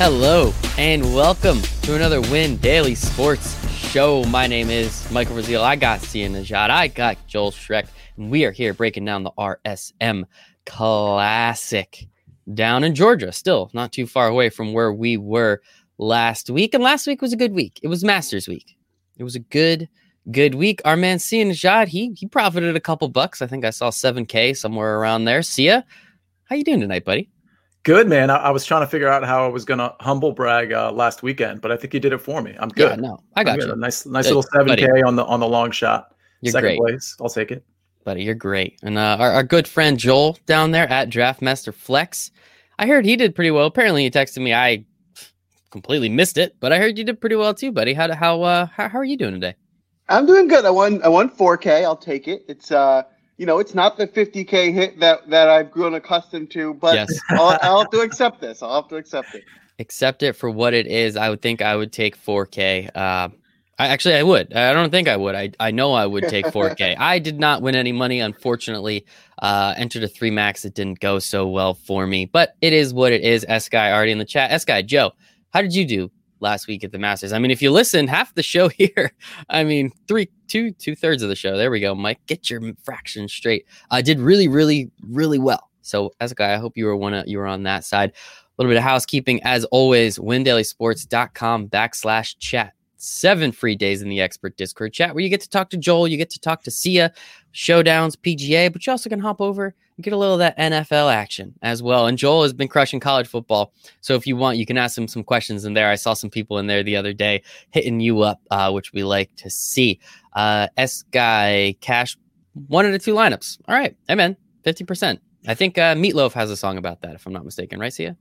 Hello and welcome to another Win Daily Sports Show. My name is Michael Brazil. I got Sia Nejad. I got Joel Schreck. And we are here breaking down the RSM Classic down in Georgia. Still not too far away from where we were last week. And last week was a good week. It was Masters week. It was a good, good week. Our man Sia Nejad, he he profited a couple bucks. I think I saw 7K somewhere around there. Sia, how you doing tonight, buddy? Good man. I, I, was trying to figure out how I was gonna humble brag uh, last weekend, but I think you did it for me. I'm good. Yeah, no, I got you. A nice, nice little seven K on the on the long shot. You're Second great. place. I'll take it, buddy. You're great. And uh, our, our good friend Joel down there at Draftmaster Flex, I heard he did pretty well. Apparently, he texted me. I completely missed it, but I heard you did pretty well too, buddy. How how uh how, how are you doing today? I'm doing good. I won I won 4K. I'll take it. It's uh you know, it's not the 50k hit that that I've grown accustomed to, but yes. I'll, I'll, have to accept this. I'll have to accept it. Accept it for what it is. I would think I would take 4k. Uh, I actually I would. I don't think I would. I I know I would take 4k. I did not win any money, unfortunately. Uh, entered a three max. It didn't go so well for me, but it is what it is. S guy already in the chat. S guy Joe, how did you do last week at the Masters. I mean, if you listen, half the show here, I mean, three, two, two thirds of the show. There we go, Mike. Get your fractions straight. I did really, really, really well. So as a guy, I hope you were one of you were on that side. A little bit of housekeeping, as always. WinDailySports.com backslash chat. Seven free days in the expert Discord chat where you get to talk to Joel, you get to talk to Sia, showdowns, PGA, but you also can hop over get a little of that NFL action as well. And Joel has been crushing college football. So if you want, you can ask him some questions in there. I saw some people in there the other day hitting you up, uh, which we like to see. Uh, S Guy Cash, one of the two lineups. All right. Hey, man, 50%. I think uh, Meatloaf has a song about that, if I'm not mistaken. Right, Sia?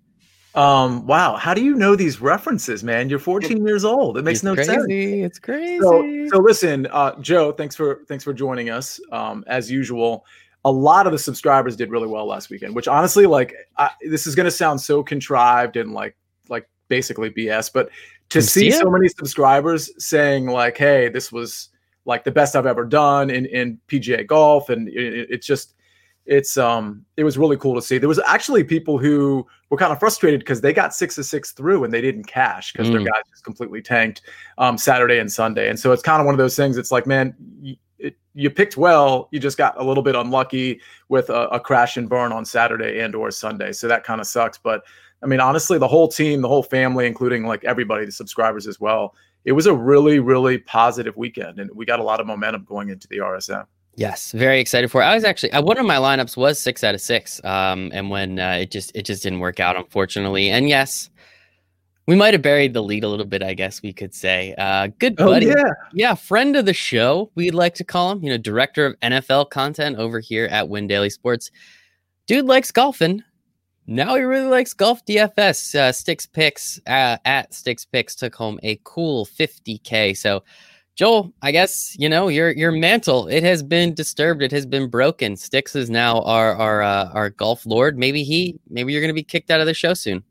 Um, wow. How do you know these references, man? You're 14 years old. It makes it's no crazy. sense. It's crazy. So, so listen, uh, Joe, thanks for thanks for joining us. Um, as usual, a lot of the subscribers did really well last weekend, which honestly, like, I, this is going to sound so contrived and like, like basically BS, but to see so many subscribers saying like, "Hey, this was like the best I've ever done in in PGA golf," and it, it's just, it's um, it was really cool to see. There was actually people who were kind of frustrated because they got six to six through and they didn't cash because mm. their guys just completely tanked um, Saturday and Sunday, and so it's kind of one of those things. It's like, man. Y- it, you picked well. You just got a little bit unlucky with a, a crash and burn on Saturday and or Sunday. So that kind of sucks. But I mean, honestly, the whole team, the whole family, including like everybody, the subscribers as well, it was a really, really positive weekend, and we got a lot of momentum going into the RSM. Yes, very excited for it. I was actually uh, one of my lineups was six out of six, um, and when uh, it just it just didn't work out, unfortunately. And yes, we might have buried the lead a little bit, I guess we could say. Uh, good oh, buddy. Oh, yeah. yeah, friend of the show, we'd like to call him, you know, director of NFL content over here at Win Daily Sports. Dude likes golfing. Now he really likes golf DFS. Uh, Sticks Picks uh, at Sticks Picks took home a cool 50K. So, Joel, I guess you know your your mantle. It has been disturbed. It has been broken. Sticks is now our our uh, our golf lord. Maybe he. Maybe you're going to be kicked out of the show soon.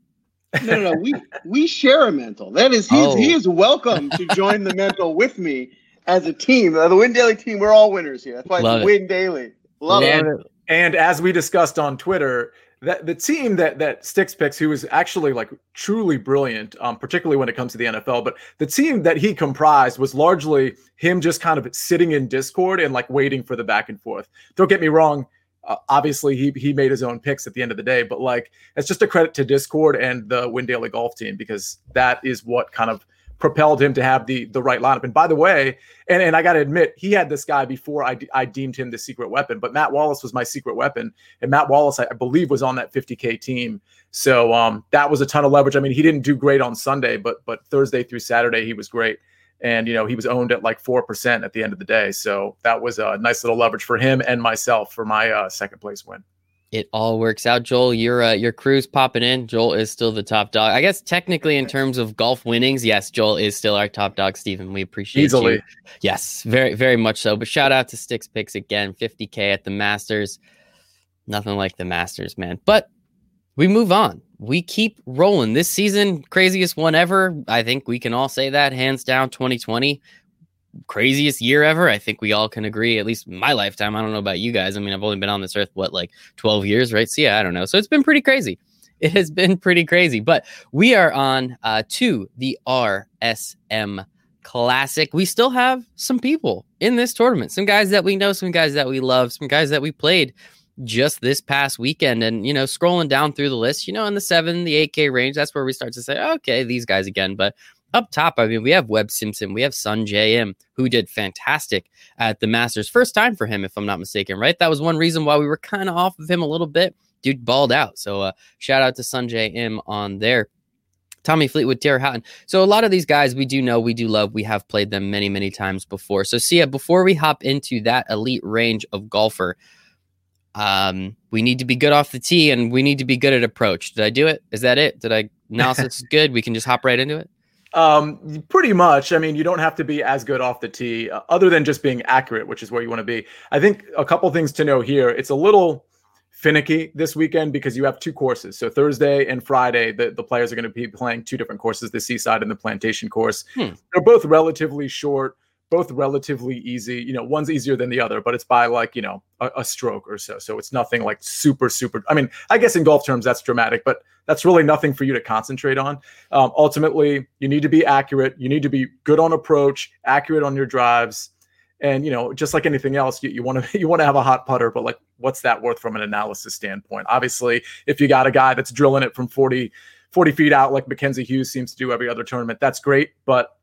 No, no, no. We we share a mental. That is, he's, oh. he is welcome to join the mental with me as a team. Uh, the Win Daily team, we're all winners here. That's why Love it's Win Daily. Love and, it. And as we discussed on Twitter, that the team that that Sticks picks, who is actually like truly brilliant, um, particularly when it comes to the NFL, but the team that he comprised was largely him just kind of sitting in Discord and like waiting for the back and forth. Don't get me wrong uh, obviously he he made his own picks at the end of the day, but like it's just a credit to Discord and the Win Daily Golf team because that is what kind of propelled him to have the the right lineup. And by the way, and, and I got to admit, he had this guy before I, I deemed him the secret weapon, but Matt Wallace was my secret weapon, and Matt Wallace I, I believe was on that 50k team. So um, that was a ton of leverage. I mean, he didn't do great on Sunday, but but Thursday through Saturday he was great and you know he was owned at like four percent at the end of the day. So that was a nice little leverage for him and myself for my uh, second place win. It all works out, Joel. Your uh, your crew's popping in. Joel is still the top dog. I guess technically, in terms of golf winnings, yes, Joel is still our top dog. Stephen, we appreciate easily. You. Yes, very very much so. But shout out to Sticks Picks again, 50k at the Masters. Nothing like the Masters, man. But we move on we keep rolling. This season, craziest one ever. I think we can all say that hands down 2020. Craziest year ever. I think we all can agree, at least my lifetime. I don't know about you guys. I mean, I've only been on this earth, what, like 12 years, right? So, yeah, I don't know. So it's been pretty crazy. it has been pretty crazy. But we are on uh, to the RSM Classic. We still have some people in this tournament, some guys that we know, some guys that we love, some guys that we played just this past weekend. And, you know, scrolling down through the list, you know, in the seven, the 8K range, that's where we start to say, okay, these guys again. But up top, I mean, we have Webb Simpson, we have Sungjae Im, who did fantastic at the Masters. First time for him, if I'm not mistaken, right? That was one reason why we were kind of off of him a little bit. Dude balled out. So uh, shout out to Sungjae Im on there. Tommy Fleetwood, Tyrrell Hatton. So a lot of these guys we do know, we do love, we have played them many, many times before. So Sia, before we hop into that elite range of golfer, um, we need to be good off the tee and we need to be good at approach. Did I do it? Is that it? Did I analysis good? We can just hop right into it. Um, pretty much. I mean, you don't have to be as good off the tee, uh, other than just being accurate, which is where you want to be. I think a couple things to know here. It's a little finicky this weekend because you have two courses. So Thursday and Friday, the, the players are going to be playing two different courses, the Seaside and the Plantation course. Hmm. They're both relatively short both relatively easy. You know, one's easier than the other, but it's by like, you know, a, a, stroke or so. So it's nothing like super, super. I mean, I guess in golf terms, that's dramatic, but that's really nothing for you to concentrate on. Um, ultimately, you need to be accurate. You need to be good on approach, accurate on your drives. And you know, just like anything else, you want to you want to have a hot putter, but like, what's that worth from an analysis standpoint? Obviously, if you got a guy that's drilling it from 40, 40 feet out, like Mackenzie Hughes seems to do every other tournament, that's great. But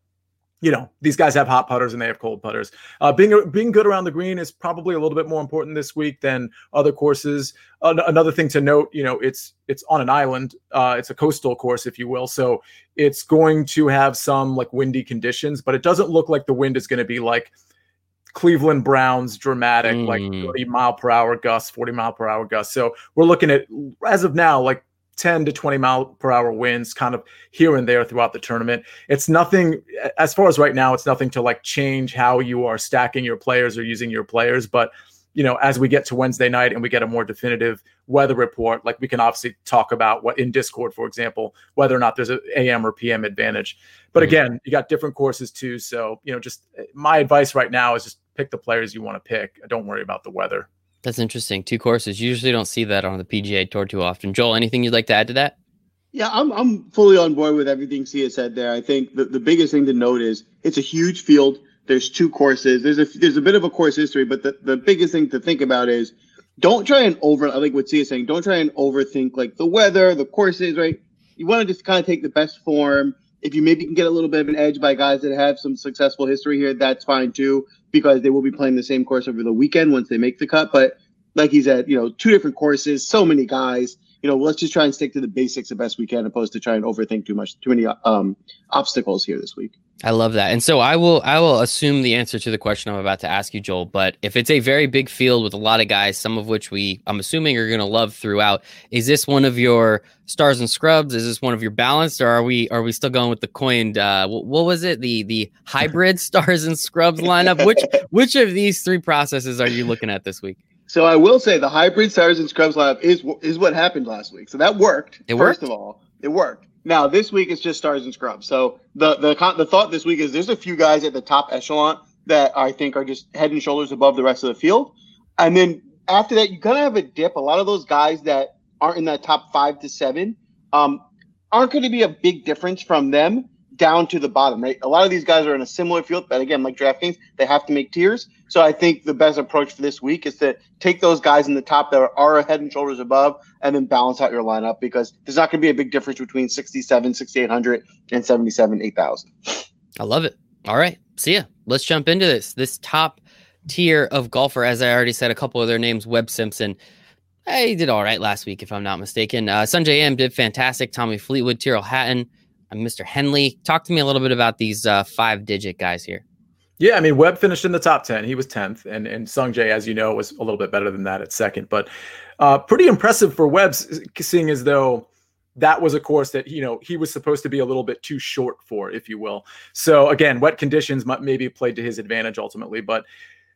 you know these guys have hot putters and they have cold putters. Uh, being being good around the green is probably a little bit more important this week than other courses. Uh, another thing to note, you know, it's it's on an island. Uh, it's a coastal course, if you will, so it's going to have some like windy conditions, but it doesn't look like the wind is going to be like Cleveland Browns dramatic, mm. like 30 mile per hour gusts, 40 mile per hour gusts. So we're looking at as of now, like 10 to 20 mile per hour winds kind of here and there throughout the tournament. It's nothing as far as right now, it's nothing to like change how you are stacking your players or using your players. But you know, as we get to Wednesday night and we get a more definitive weather report, like we can obviously talk about what in Discord, for example, whether or not there's an AM or PM advantage. But mm-hmm. again, you got different courses too. So, you know, just my advice right now is just pick the players you want to pick. Don't worry about the weather. That's interesting. Two courses. You usually don't see that on the PGA Tour too often. Joel, anything you'd like to add to that? Yeah, I'm I'm fully on board with everything Sia said there. I think the, the biggest thing to note is it's a huge field. There's two courses. There's a there's a bit of a course history, but the, the biggest thing to think about is don't try and over I like what Sia is saying, don't try and overthink like the weather, the courses, right? You want to just kind of take the best form. If you maybe can get a little bit of an edge by guys that have some successful history here, that's fine too because they will be playing the same course over the weekend once they make the cut. But like he said, you know, two different courses, so many guys. You know, let's just try and stick to the basics the best we can, opposed to try and overthink too much, too many um, obstacles here this week. I love that. And so I will I will assume the answer to the question I'm about to ask you, Joel. But if it's a very big field with a lot of guys, some of which we I'm assuming are gonna love throughout, is this one of your stars and scrubs? Is this one of your balanced, or are we are we still going with the coined uh what, what was it? The the hybrid stars and scrubs lineup? Which which of these three processes are you looking at this week? So I will say the hybrid stars and scrubs lineup is is what happened last week. So that worked. It first of all, it worked. Now this week it's just stars and scrubs. So the the the thought this week is there's a few guys at the top echelon that I think are just head and shoulders above the rest of the field, and then after that you kind of have a dip. A lot of those guys that aren't in that top five to seven um, aren't going to be a big difference from them down to the bottom, right? A lot of these guys are in a similar field, but again, like DraftKings, they have to make tiers. So I think the best approach for this week is to take those guys in the top that are head and shoulders above and then balance out your lineup because there's not going to be a big difference between 67, 6,800 and 77, 8,000. I love it. All right. See ya. Let's jump into this. This top tier of golfer, as I already said, a couple of their names, Webb Simpson. He did all right last week, if I'm not mistaken. Uh, Sungjae Im did fantastic. Tommy Fleetwood, Tyrrell Hatton, Mr. Henley. Talk to me a little bit about these uh, five digit guys here. Yeah, I mean, Webb finished in the top 10. He was 10th, and, and Sung Jae, as you know, was a little bit better than that at second. But uh, pretty impressive for Webb, seeing as though that was a course that, you know, he was supposed to be a little bit too short for, if you will. So, again, wet conditions might maybe played to his advantage ultimately. But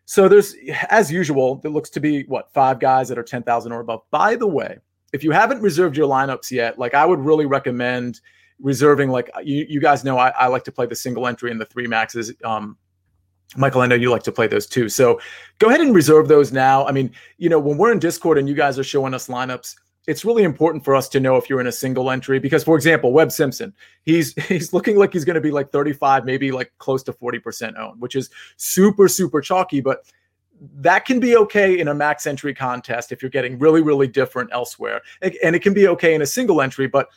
so there's, as usual, it looks to be what, five guys that are 10,000 or above. By the way, if you haven't reserved your lineups yet, like I would really recommend – reserving like you, you guys know I, I like to play the single entry and the three maxes. Um, Michael, I know you like to play those too. So go ahead and reserve those now. I mean, you know, when we're in Discord and you guys are showing us lineups, it's really important for us to know if you're in a single entry because for example webb simpson he's he's looking like he's going to be like 35 maybe like close to 40% owned which is super super chalky but that can be okay in a max entry contest if you're getting really really different elsewhere and it can be okay in a single entry but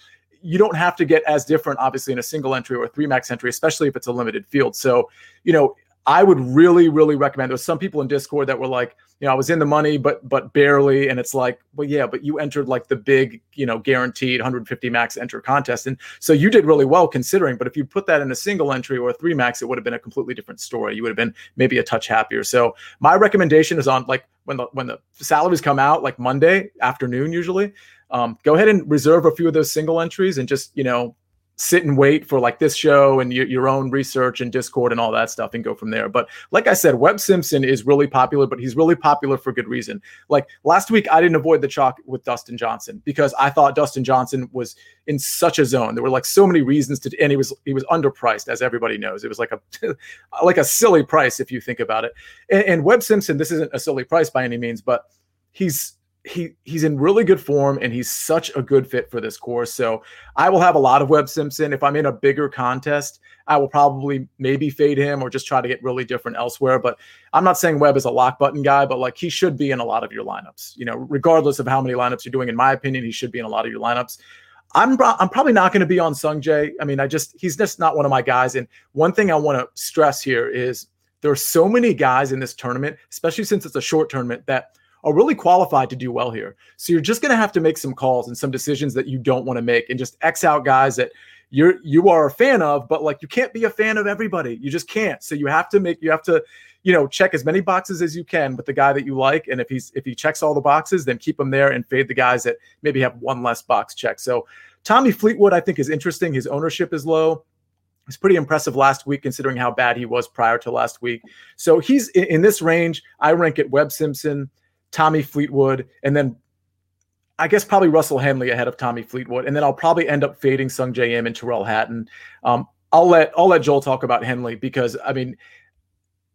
you don't have to get as different obviously in a single entry or a three max entry especially if it's a limited field so you know I would really, really recommend. There's some people in Discord that were like, you know, I was in the money, but but barely, and it's like, well, yeah, but you entered like the big, you know, guaranteed 150 max enter contest, and so you did really well considering. But if you put that in a single entry or a three max, it would have been a completely different story. You would have been maybe a touch happier. So my recommendation is on like when the when the salaries come out, like Monday afternoon usually. Um, go ahead and reserve a few of those single entries and just you know sit and wait for like this show and your, your own research and discord and all that stuff and go from there. But like i said webb simpson is really popular but he's really popular for good reason. Like last week i didn't avoid the chalk with dustin johnson because i thought dustin johnson was in such a zone. There were like so many reasons to and he was he was underpriced as everybody knows. It was like a like a silly price if you think about it. And, and webb simpson this isn't a silly price by any means but he's he he's in really good form and he's such a good fit for this course. So I will have a lot of Webb Simpson. If I'm in a bigger contest, I will probably maybe fade him or just try to get really different elsewhere. But I'm not saying Webb is a lock button guy, but like he should be in a lot of your lineups. You know, regardless of how many lineups you're doing, in my opinion, he should be in a lot of your lineups. I'm I'm probably not going to be on Sungjae. I mean, I just he's just not one of my guys. And one thing I want to stress here is there are so many guys in this tournament, especially since it's a short tournament, that are really qualified to do well here. So you're just going to have to make some calls and some decisions that you don't want to make and just X out guys that you're you are a fan of, but like you can't be a fan of everybody. You just can't. So you have to make you have to you know check as many boxes as you can with the guy that you like and if he's if he checks all the boxes then keep him there and fade the guys that maybe have one less box check so tommy fleetwood i think is interesting his ownership is low He's pretty impressive last week considering how bad he was prior to last week. So he's in, in this range. I rank it Webb Simpson, Tommy Fleetwood, and then I guess probably Russell Henley ahead of Tommy Fleetwood, and then I'll probably end up fading Sungjae Im and Tyrrell Hatton. Um, I'll let I'll let Joel talk about Henley because I mean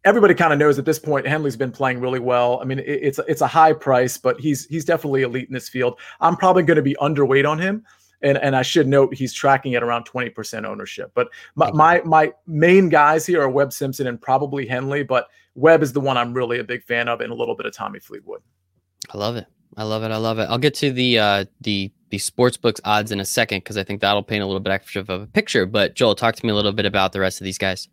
everybody kind of knows at this point Henley's been playing really well. I mean it, it's it's a high price, but he's he's definitely elite in this field. I'm probably going to be underweight on him. And, and I should note he's tracking at around 20% ownership. But my, my, my main guys here are Webb Simpson and probably Henley. But Webb is the one I'm really a big fan of, and a little bit of Tommy Fleetwood. I love it. I love it. I love it. I'll get to the uh, the the sports books odds in a second because I think that'll paint a little bit extra of a picture. But Joel, talk to me a little bit about the rest of these guys.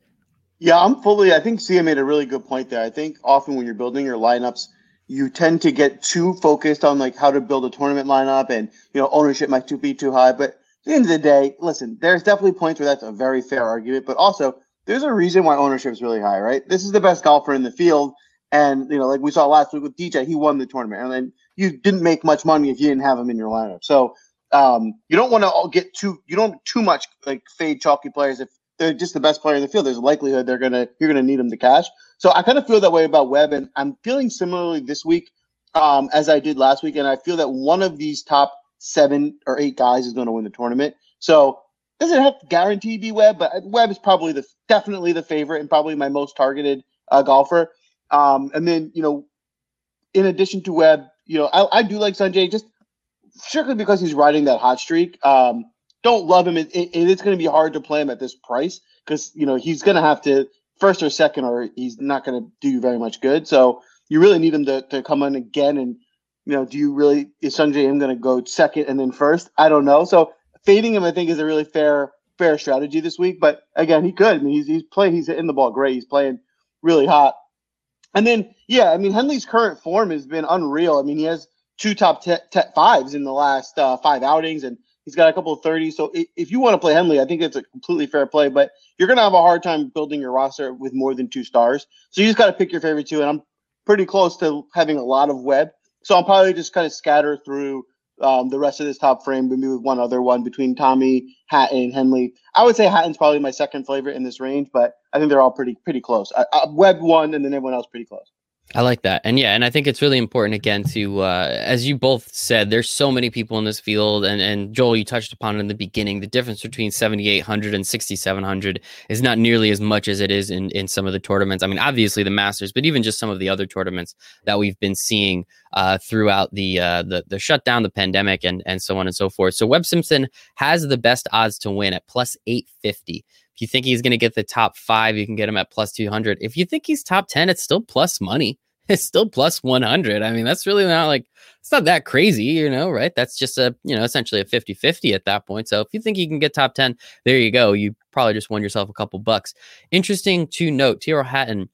Yeah, I'm fully. I think Sia made a really good point there. I think often when you're building your lineups, you tend to get too focused on like how to build a tournament lineup, and you know ownership might be too high. But at the end of the day, listen, there's definitely points where that's a very fair argument. But also, there's a reason why ownership is really high, right? This is the best golfer in the field. And, you know, like we saw last week with DJ, he won the tournament. And then you didn't make much money if you didn't have him in your lineup. So um, you don't want to get too, you don't too much like fade chalky players. If they're just the best player in the field, there's a likelihood they're going to, you're going to need them to cash. So I kind of feel that way about Webb. And I'm feeling similarly this week um, as I did last week. And I feel that one of these top seven or eight guys is going to win the tournament. So doesn't have to guarantee be Webb, but Webb is probably the definitely the favorite and probably my most targeted uh, golfer. Um, and then you know, in addition to Webb, you know, I, I do like Sungjae just strictly because he's riding that hot streak. Um, don't love him. It, it, it's going to be hard to play him at this price because you know he's going to have to first or second, or he's not going to do you very much good. So you really need him to, to come in again and you know, do you really is Im going to go second and then first? I don't know. So fading him, I think, is a really fair fair strategy this week. But again, he could. I mean, he's he's playing. He's hitting the ball great. He's playing really hot. And then, yeah, I mean, Henley's current form has been unreal. I mean, he has two top te- te- fives in the last uh, five outings, and he's got a couple of 30s. So if, if you want to play Henley, I think it's a completely fair play. But you're going to have a hard time building your roster with more than two stars. So you just got to pick your favorite two. And I'm pretty close to having a lot of Webb. So I'm probably just kind of scatter through um, the rest of this top frame, maybe with one other one between Tommy, Hatton, and Henley. I would say Hatton's probably my second favorite in this range, but I think they're all pretty pretty close. I, I, Webb one, and then everyone else pretty close. I like that. And yeah, and I think it's really important again to uh as you both said, there's so many people in this field and and Joel you touched upon it in the beginning, the difference between 7800 and 6700 is not nearly as much as it is in in some of the tournaments. I mean, obviously the Masters, but even just some of the other tournaments that we've been seeing uh throughout the uh the the shutdown, the pandemic and and so on and so forth. So Webb Simpson has the best odds to win at plus 850. If you think he's going to get the top five, you can get him at plus 200. If you think he's top 10, it's still plus money. It's still plus 100. I mean, that's really not like, it's not that crazy, you know, right? That's just a, you know, essentially a 50 50 at that point. So if you think you can get top 10, there you go. You probably just won yourself a couple bucks. Interesting to note, Tyrrell Hatton,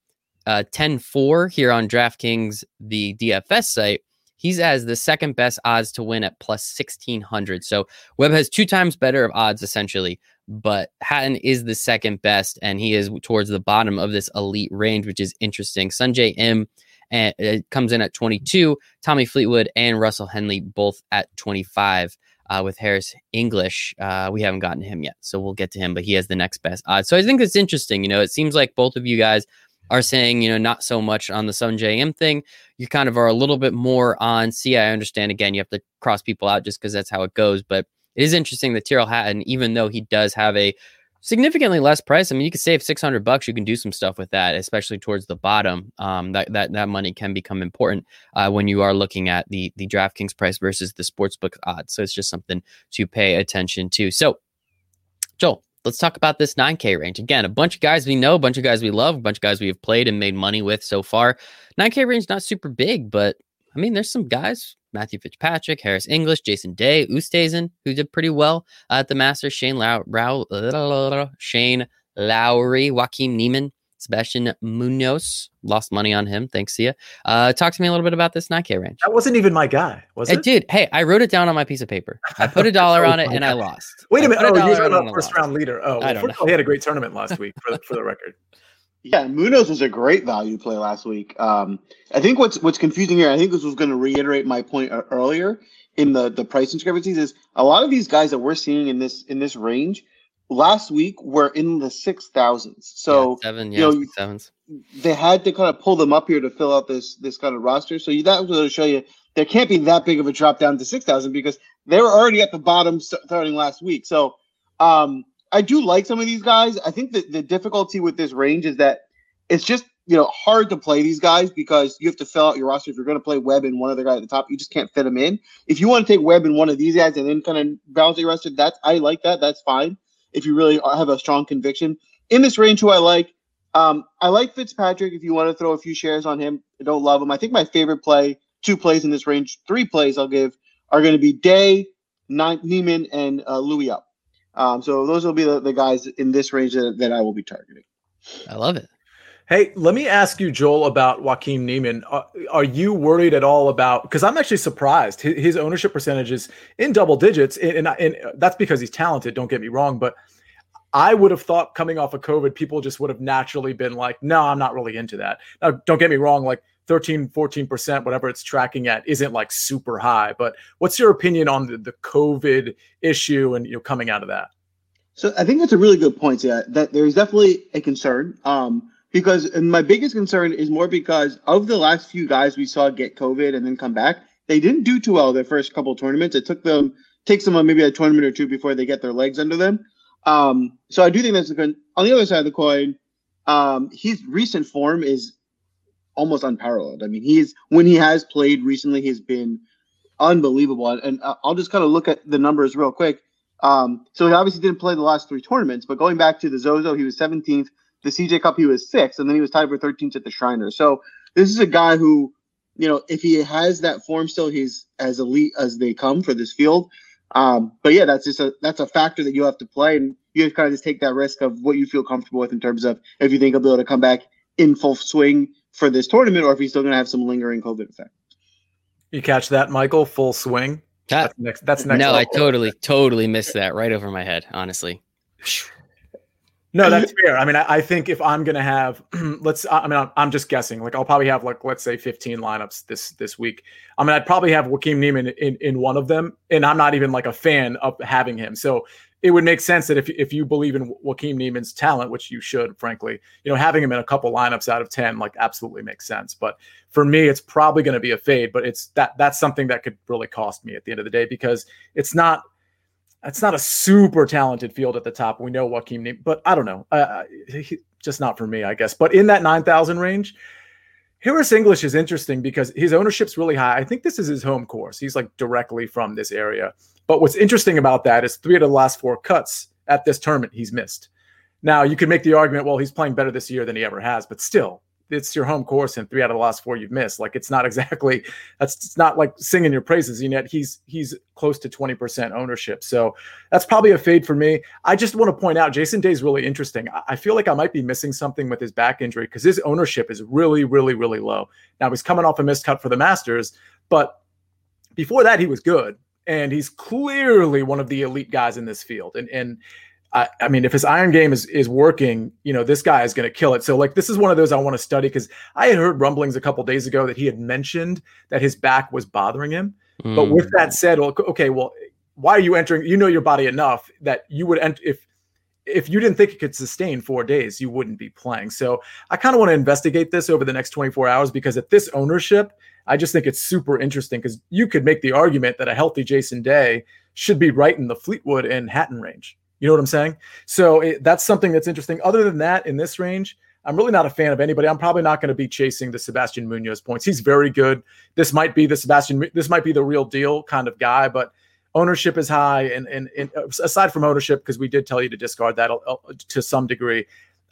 uh, 10 4 here on DraftKings, the DFS site. He's as the second best odds to win at plus 1600. So Webb has two times better of odds essentially but Hatton is the second best, and he is towards the bottom of this elite range, which is interesting. Sungjae Im and it uh, comes in at 22. Tommy Fleetwood and Russell Henley both at 25. Uh, with Harris English, uh, we haven't gotten him yet, so we'll get to him. But he has the next best odds. So I think it's interesting. You know, it seems like both of you guys are saying, you know, not so much on the Sungjae Im thing. You kind of are a little bit more on. See, I understand. Again, you have to cross people out just because that's how it goes. But it is interesting that Tyrrell Hatton, even though he does have a significantly less price. I mean, you could save 600 bucks. You can do some stuff with that, especially towards the bottom. Um, that, that, that money can become important uh, when you are looking at the, the DraftKings price versus the sportsbook odds. So it's just something to pay attention to. So, Joel, let's talk about this 9K range. Again, a bunch of guys we know, a bunch of guys we love, a bunch of guys we have played and made money with so far. 9K range, not super big, but I mean, there's some guys Matthew Fitzpatrick, Harris English, Jason Day, Oosthuizen, who did pretty well at the Masters, Shane Low- Row- Shane Lowry, Joaquin Niemann, Sebastian Munoz. Lost money on him. Thanks, see ya. Uh, talk to me a little bit about this 9K range. That wasn't even my guy, was it? I did. Hey, I wrote it down on my piece of paper. I put a dollar on it and I lost. Wait a minute. Oh, you're talking about first round leader. Oh, well, I don't know. All, he had a great tournament last week for the, for the record. Yeah, Munoz was a great value play last week. Um, I think what's what's confusing here, I think this was going to reiterate my point earlier in the the price discrepancies is a lot of these guys that we're seeing in this in this range last week we were in the six thousands. So yeah, seven, yeah, you know, sevens. They had to kind of pull them up here to fill out this this kind of roster. So that was going to show you there can't be that big of a drop down to six thousand because they were already at the bottom starting last week. So um, I do like some of these guys. I think that the difficulty with this range is that it's just you know hard to play these guys because you have to fill out your roster. If you're going to play Webb and one other guy at the top, you just can't fit them in. If you want to take Webb and one of these guys and then kind of balance your roster, that's I like that. That's fine. If you really have a strong conviction in this range, who I like, um, I like Fitzpatrick. If you want to throw a few shares on him, I don't love him. I think my favorite play, two plays in this range, three plays I'll give are going to be Day, Niemann, and uh, Louis up. Um, so those will be the, the guys in this range that, that I will be targeting. I love it. Hey, let me ask you, Joel, about Joaquin Niemann. Are, uh, are you worried at all about? Because I'm actually surprised his, his, ownership percentage is in double digits, and, and, and that's because he's talented. Don't get me wrong, but I would have thought coming off of COVID, people just would have naturally been like, "No, I'm not really into that." Now, don't get me wrong, like 13, 14 percent, whatever it's tracking at, isn't like super high. But what's your opinion on the, the COVID issue and you know coming out of that? So I think that's a really good point. Yeah, that there is definitely a concern. Um, because and my biggest concern is more because of the last few guys we saw get COVID and then come back, they didn't do too well their first couple tournaments. It took them takes them maybe a tournament or two before they get their legs under them. Um, so I do think that's a good. On the other side of the coin, um, his recent form is almost unparalleled. I mean, he's when he has played recently, he's been unbelievable. And I'll just kind of look at the numbers real quick. Um, so he obviously didn't play the last three tournaments, but going back to the Zozo, he was 17th, the CJ Cup, he was sixth, and then he was tied for 13th at the Shriners. So this is a guy who, you know, if he has that form still, he's as elite as they come for this field. Um, but yeah, that's just a that's a factor that you have to play, and you have to kind of just take that risk of what you feel comfortable with in terms of if you think he'll be able to come back in full swing for this tournament, or if he's still going to have some lingering COVID effect. You catch that, Michael? Full swing. That, that's next. That's next. No, level. I totally, totally missed that right over my head. Honestly. No, that's fair. I mean, I, I, think if I'm gonna have, let's, I mean, I'm, I'm, just guessing. Like, I'll probably have like, let's say, 15 lineups this this week. I mean, I'd probably have Joaquin Niemann in in one of them, and I'm not even like a fan of having him. So it would make sense that if if you believe in Joaquin Niemann's talent, which you should, frankly, you know, having him in a couple lineups out of ten like absolutely makes sense. But for me, it's probably going to be a fade. But it's that that's something that could really cost me at the end of the day because it's not it's not a super talented field at the top. We know Joaquin, Niemann, but I don't know, uh, he, just not for me, I guess. But in that nine thousand range. Harris English is interesting because his ownership's really high. I think this is his home course. He's like directly from this area. But what's interesting about that is three out of the last four cuts at this tournament he's missed. Now you could make the argument, well, he's playing better this year than he ever has, but still, it's your home course and three out of the last four you've missed. Like it's not exactly that's it's not like singing your praises. And yet he's he's close to 20% ownership. So that's probably a fade for me. I just want to point out Jason Day is really interesting. I feel like I might be missing something with his back injury because his ownership is really, really, really low. Now he's coming off a missed cut for the Masters, but before that he was good and he's clearly one of the elite guys in this field. And and I, I mean, if his iron game is is working, you know, this guy is going to kill it. So like, this is one of those I want to study because I had heard rumblings a couple days ago that he had mentioned that his back was bothering him. Mm. But with that said, well, okay, well, why are you entering? You know your body enough that you would enter if if you didn't think it could sustain four days, you wouldn't be playing. So I kind of want to investigate this over the next 24 hours because at this ownership, I just think it's super interesting because you could make the argument that a healthy Jason Day should be right in the Fleetwood and Hatton range. You know what I'm saying? So it, that's something that's interesting. Other than that, in this range, I'm really not a fan of anybody. I'm probably not going to be chasing the Sebastian Munoz points. He's very good. This might be the Sebastian. This might be the real deal kind of guy, but ownership is high. And and, and aside from ownership, because we did tell you to discard that uh, to some degree,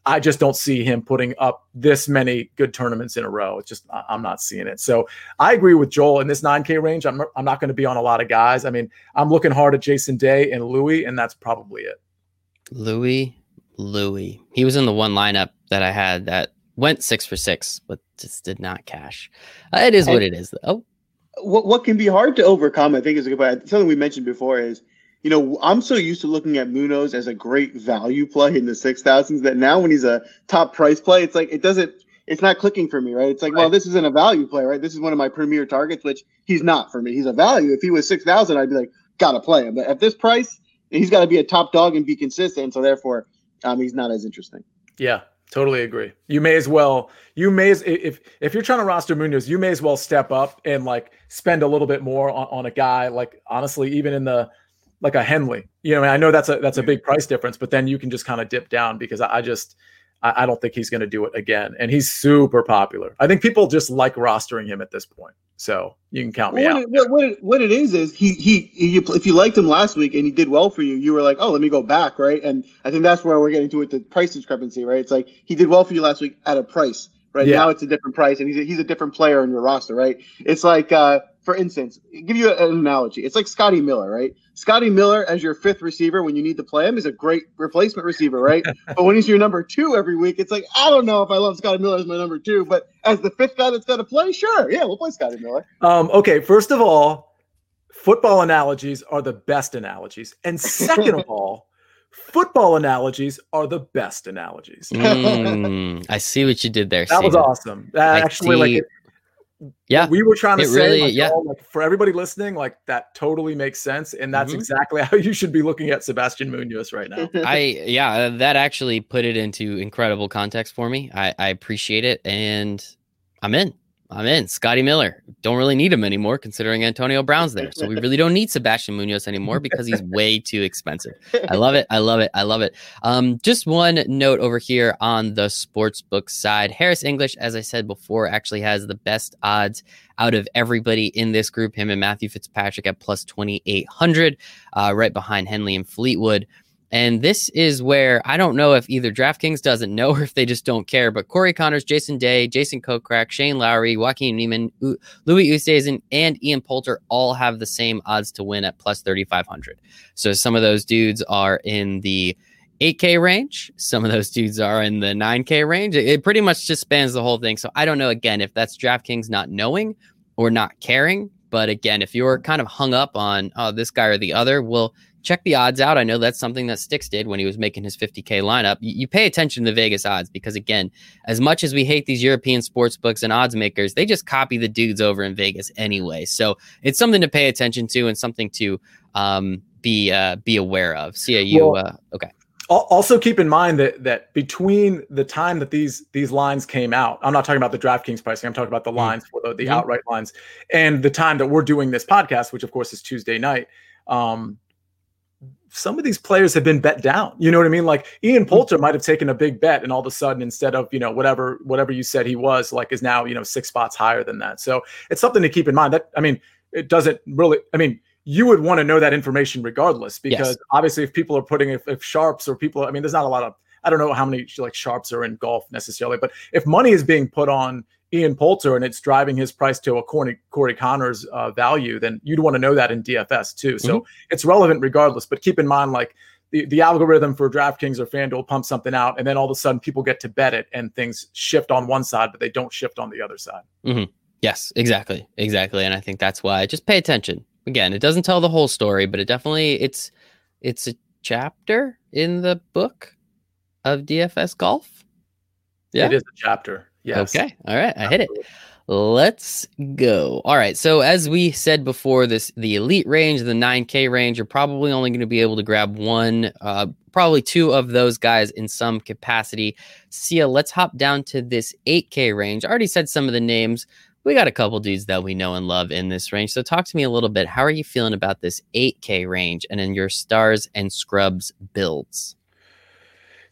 I just don't see him putting up this many good tournaments in a row. It's just I'm not seeing it. So I agree with Joel in this 9K range. I'm I'm not going to be on a lot of guys. I mean, I'm looking hard at Jason Day and Louis, and that's probably it. Louis, Louis. He was in the one lineup that I had that went six for six, but just did not cash. Uh, it is and what it is. Oh, what what can be hard to overcome, I think, is a good point. Something we mentioned before is you know, I'm so used to looking at Munoz as a great value play in the six thousands that now when he's a top price play, it's like it doesn't it's not clicking for me, right? It's like, right. well, this isn't a value play, right? This is one of my premier targets, which he's not for me. He's a value. If he was six thousand, I'd be like, gotta play him. But at this price, he's got to be a top dog and be consistent. So therefore, um, he's not as interesting. Yeah, totally agree. You may as well. You may as if if you're trying to roster Munoz, you may as well step up and like spend a little bit more on, on a guy. Like honestly, even in the like a Henley. You know, I know that's a that's a big price difference, but then you can just kind of dip down because I, I just I, I, don't think he's going to do it again. And he's super popular. I think people just like rostering him at this point. So you can count me well, out. It, what, it, what it is is he, he he if you liked him last week and he did well for you, you were like, oh, let me go back, right? And I think that's where we're getting to with the price discrepancy, right? It's like he did well for you last week at a price, right? Yeah. Now it's a different price, and he's a, he's a different player in your roster, right? It's like, uh, for instance, give you an analogy. It's like Scotty Miller, right? Scotty Miller as your fifth receiver when you need to play him is a great replacement receiver, right? but when he's your number two every week, it's like I don't know if I love Scotty Miller as my number two, but as the fifth guy that's got to play, sure, yeah, we'll play Scotty Miller. Um, okay, first of all, football analogies are the best analogies, and second of all. Football analogies are the best analogies. mm, I see what you did there. That Steven. was awesome. That actually, like, it, yeah we were trying to say really, like, yeah. Oh, like, for everybody listening like that totally makes sense and that's mm-hmm. exactly how you should be looking at sebastian munoz right now i yeah that actually put it into incredible context for me i i appreciate it and i'm in I'm in. Scotty Miller. Don't really need him anymore considering Antonio Brown's there. So we really don't need Sebastian Munoz anymore because he's way too expensive. I love it. I love it. I love it. Um, just one note over here on the sports book side. Harris English, as I said before, actually has the best odds out of everybody in this group. Him and Matthew Fitzpatrick at plus 2,800, uh, right behind Henley and Fleetwood. And this is where I don't know if either DraftKings doesn't know or if they just don't care. But Corey Conners, Jason Day, Jason Kokrak, Shane Lowry, Joaquin Niemann, U- Louis Oosthuizen, and Ian Poulter all have the same odds to win at plus 3,500. So some of those dudes are in the 8K range. Some of those dudes are in the 9K range. It, it pretty much just spans the whole thing. So I don't know, again, if that's DraftKings not knowing or not caring. But again, if you're kind of hung up on oh, this guy or the other, well, check the odds out. I know that's something that Sticks did when he was making his 50K lineup. You, you, pay attention to the Vegas odds because, again, as much as we hate these European sports books and odds makers, they just copy the dudes over in Vegas anyway. So it's something to pay attention to and something to um, be uh, be aware of? CAU. Well, uh, okay. Also, keep in mind that that between the time that these these lines came out, I'm not talking about the DraftKings pricing. I'm talking about the lines for the, the Mhm. outright lines, and the time that we're doing this podcast, which of course is Tuesday night. Um, some of these players have been bet down. You know what I mean? Like Ian Poulter might have taken a big bet, and all of a sudden, instead of you know whatever whatever you said he was, like is now you know six spots higher than that. So it's something to keep in mind. That I mean, it doesn't really. I mean, you would want to know that information regardless, because Yes. obviously, if people are putting if, if sharps or people, I mean, there's not a lot of. I don't know how many like sharps are in golf necessarily, but if money is being put on Ian Poulter and it's driving his price to a Corey, Corey Conners uh, value, then you'd want to know that in DFS too. So it's relevant regardless. But keep in mind, like the, the algorithm for DraftKings or FanDuel pumps something out, and then all of a sudden people get to bet it, and things shift on one side, but they don't shift on the other side. Mm-hmm. Yes, exactly, exactly, and I think that's why just pay attention. Again, it doesn't tell the whole story, but it definitely it's it's a chapter in the book of DFS golf. Yeah. It is a chapter. Yes. Okay. All right. I hit it. Let's go. All right. So as we said before, this the elite range, the 9K range, you're probably only going to be able to grab one, uh, probably two of those guys in some capacity. Sia, let's hop down to this 8K range. I already said some of the names. We got a couple dudes that we know and love in this range. So talk to me a little bit. How are you feeling about this 8K range and in your stars and scrubs builds?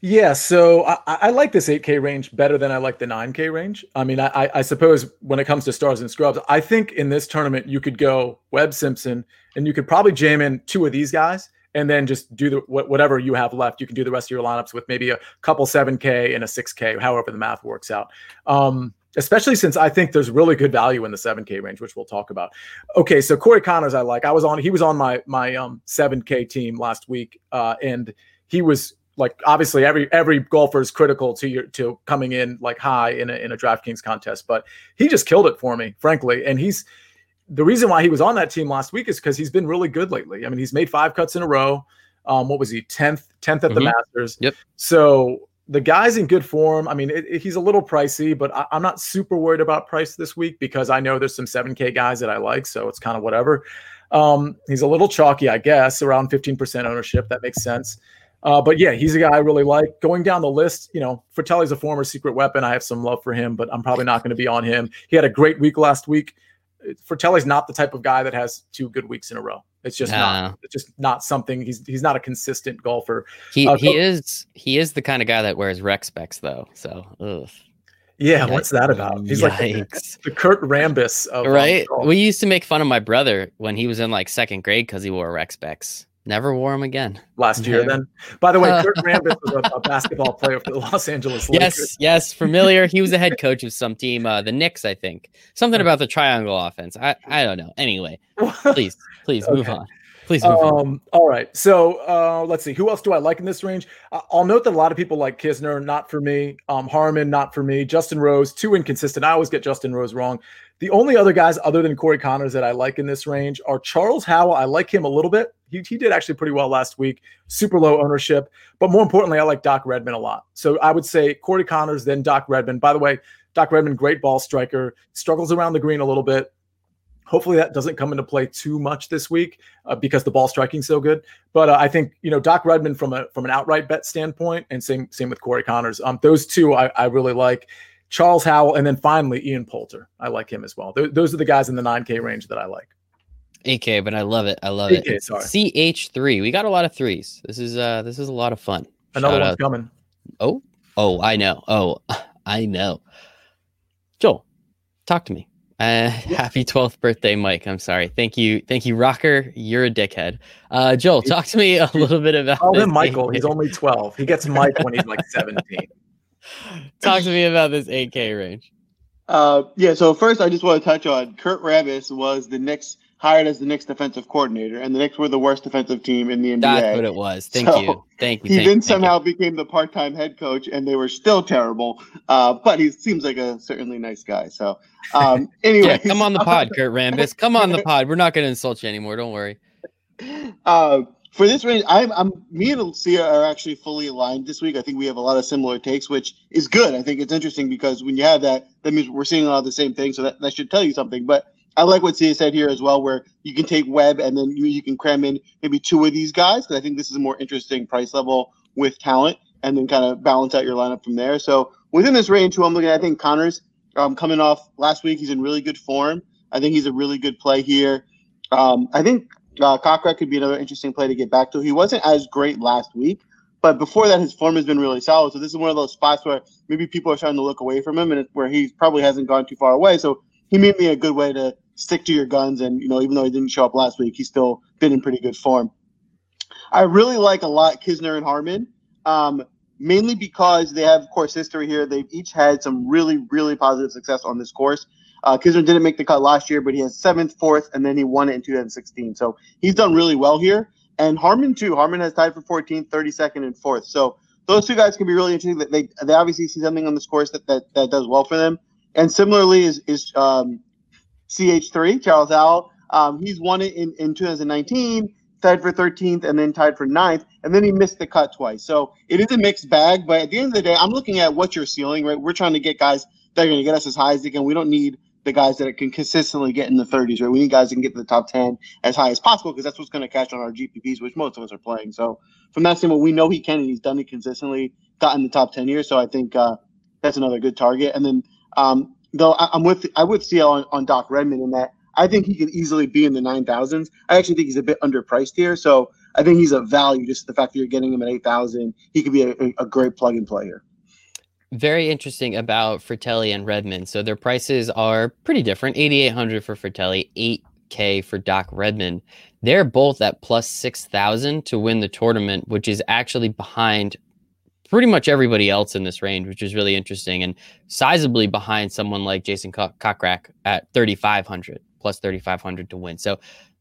Yeah, so I, I like this 8K range better than I like the 9K range. I mean, I, I- suppose when it comes to stars and scrubs, I think in this tournament you could go Webb Simpson and you could probably jam in two of these guys and then just do the whatever you have left. You can do the rest of your lineups with maybe a couple 7K and a 6K, however the math works out. Um, especially since I think there's really good value in the 7K range, which we'll talk about. Okay, so Corey Conners, I like. I was on. He was on my my um 7K team last week, uh, and he was like obviously every every golfer is critical to your to coming in like high in a in a DraftKings contest, but he just killed it for me, frankly. And he's the reason why he was on that team last week is because he's been really good lately. I mean, he's made five cuts in a row. Um, what was he? Tenth, tenth at the Mhm. Masters. Yep. So the guy's in good form. I mean, it, it- he's a little pricey, but I, I'm not super worried about price this week because I know there's some 7K guys that I like, so it's kind of whatever. Um, he's a little chalky, I guess, around 15% ownership. That makes sense. Uh, but yeah, he's a guy I really like. Going down the list, you know, Frittelli's a former secret weapon. I have some love for him, but I'm probably not going to be on him. He had a great week last week. Frittelli's not the type of guy that has two good weeks in a row. It's just No. not. It's just not something. He's he's not a consistent golfer. He Uh, he is he is the kind of guy that wears rec specs though. So ugh. Yeah, what's that about? He's like the, the Kurt Rambis of um, right? golf. We used to make fun of my brother when he was in like second grade because he wore rec specs. Never wore them again. last year. Then, by the way, Kurt Rambis was a, a basketball player for the Los Angeles Lakers. Yes, yes, familiar. He was a head coach of some team, uh, the Knicks, I think. Something about the triangle offense. I, I don't know. Anyway, please, please move on. Please. Um, all right. So uh, let's see. Who else do I like in this range? I'll note that a lot of people like Kisner, not for me. Um, Harman, not for me. Justin Rose, too inconsistent. I always get Justin Rose wrong. The only other guys other than Corey Conners that I like in this range are Charles Howell. I like him a little bit. He, he did actually pretty well last week. Super low ownership. But more importantly, I like Doc Redman a lot. So I would say Corey Conners, then Doc Redman. By the way, Doc Redman, great ball striker, struggles around the green a little bit. Hopefully that doesn't come into play too much this week uh, because the ball striking's so good. But uh, I think you know Doc Redman from a from an outright bet standpoint, and same same with Corey Conners. Um, those two I, I really like. Charles Howell, and then finally Ian Poulter. I like him as well. Th- those are the guys in the 9K range that I like. AK, but I love it. I love it. 8K, It's sorry. CH3. We got a lot of threes. This is uh this is a lot of fun. Another Shout one's out. coming. Oh, oh, I know. Oh, I know. Joel, talk to me. Uh, happy 12th birthday, Mike. I'm sorry. Thank you. Thank you, Rocker. You're a dickhead. Uh, Joel, talk to me a little bit about Call this him Michael. 8K. He's only 12. He gets Mike when he's like 17. Talk to me about this 8K range. Uh, yeah. So first, I just want to touch on Kurt Rambis was the Knicks hired as the Knicks defensive coordinator, and the Knicks were the worst defensive team in the NBA. That's what it was. Thank So, you. Thank you. he thank then somehow became the part-time head coach, and they were still terrible. Uh, but he seems like a certainly nice guy. So, um, anyway, Yeah, come on the pod, Kurt Rambis. Come on the pod. We're not going to insult you anymore. Don't worry. uh, for this range, I'm, I'm me and Lucia are actually fully aligned this week. I think we have a lot of similar takes, which is good. I think it's interesting because when you have that, that means we're seeing a lot of the same things. So that, that should tell you something. But I like what Sia said here as well, where you can take Webb and then you, you can cram in maybe two of these guys because I think this is a more interesting price level with talent, and then kind of balance out your lineup from there. So within this range, who I'm looking at, I think Conners um, coming off last week, he's in really good form. I think he's a really good play here. Um, I think uh, Kokrak could be another interesting play to get back to. He wasn't as great last week, but before that, his form has been really solid. So this is one of those spots where maybe people are starting to look away from him, and where he probably hasn't gone too far away. So he may be a good way to stick to your guns. And you know, even though he didn't show up last week, he's still been in pretty good form. I really like a lot Kisner and Harman, um, mainly because they have course history here. They've each had some really, really positive success on this course. Uh, Kisner didn't make the cut last year, but he has seventh, fourth, and then he won it in 2016. So he's done really well here. And Harman, too. Harman has tied for 14th, 32nd, and fourth. So those two guys can be really interesting. They they obviously see something on this course that that, that does well for them. And similarly is is um, CH3 Charles Howell. Um, he's won it in, in 2019, tied for 13th, and then tied for 9th, and then he missed the cut twice. So it is a mixed bag. But at the end of the day, I'm looking at what you're ceiling. Right, we're trying to get guys that are going to get us as high as they can. We don't need the guys that can consistently get in the 30s, right? We need guys that can get to the top 10 as high as possible because that's what's going to catch on our GPPs, which most of us are playing. So from that standpoint, we know he can, and he's done it consistently, gotten the top 10 here. So I think uh, that's another good target. And then, um, though I, am with I would see on, on Doc Redman in that I think he could easily be in the 9,000s. I actually think he's a bit underpriced here. So I think he's a value. Just the fact that you're getting him at 8,000, he could be a, a great plug and play here very interesting about Frittelli and Redman. So their prices are pretty different 8800 for Frittelli, 8K for Doc Redman. They're both at plus 6,000 to win the tournament, which is actually behind pretty much everybody else in this range, which is really interesting and sizably behind someone like Jason Kokrak at 3,500 plus 3,500 to win. So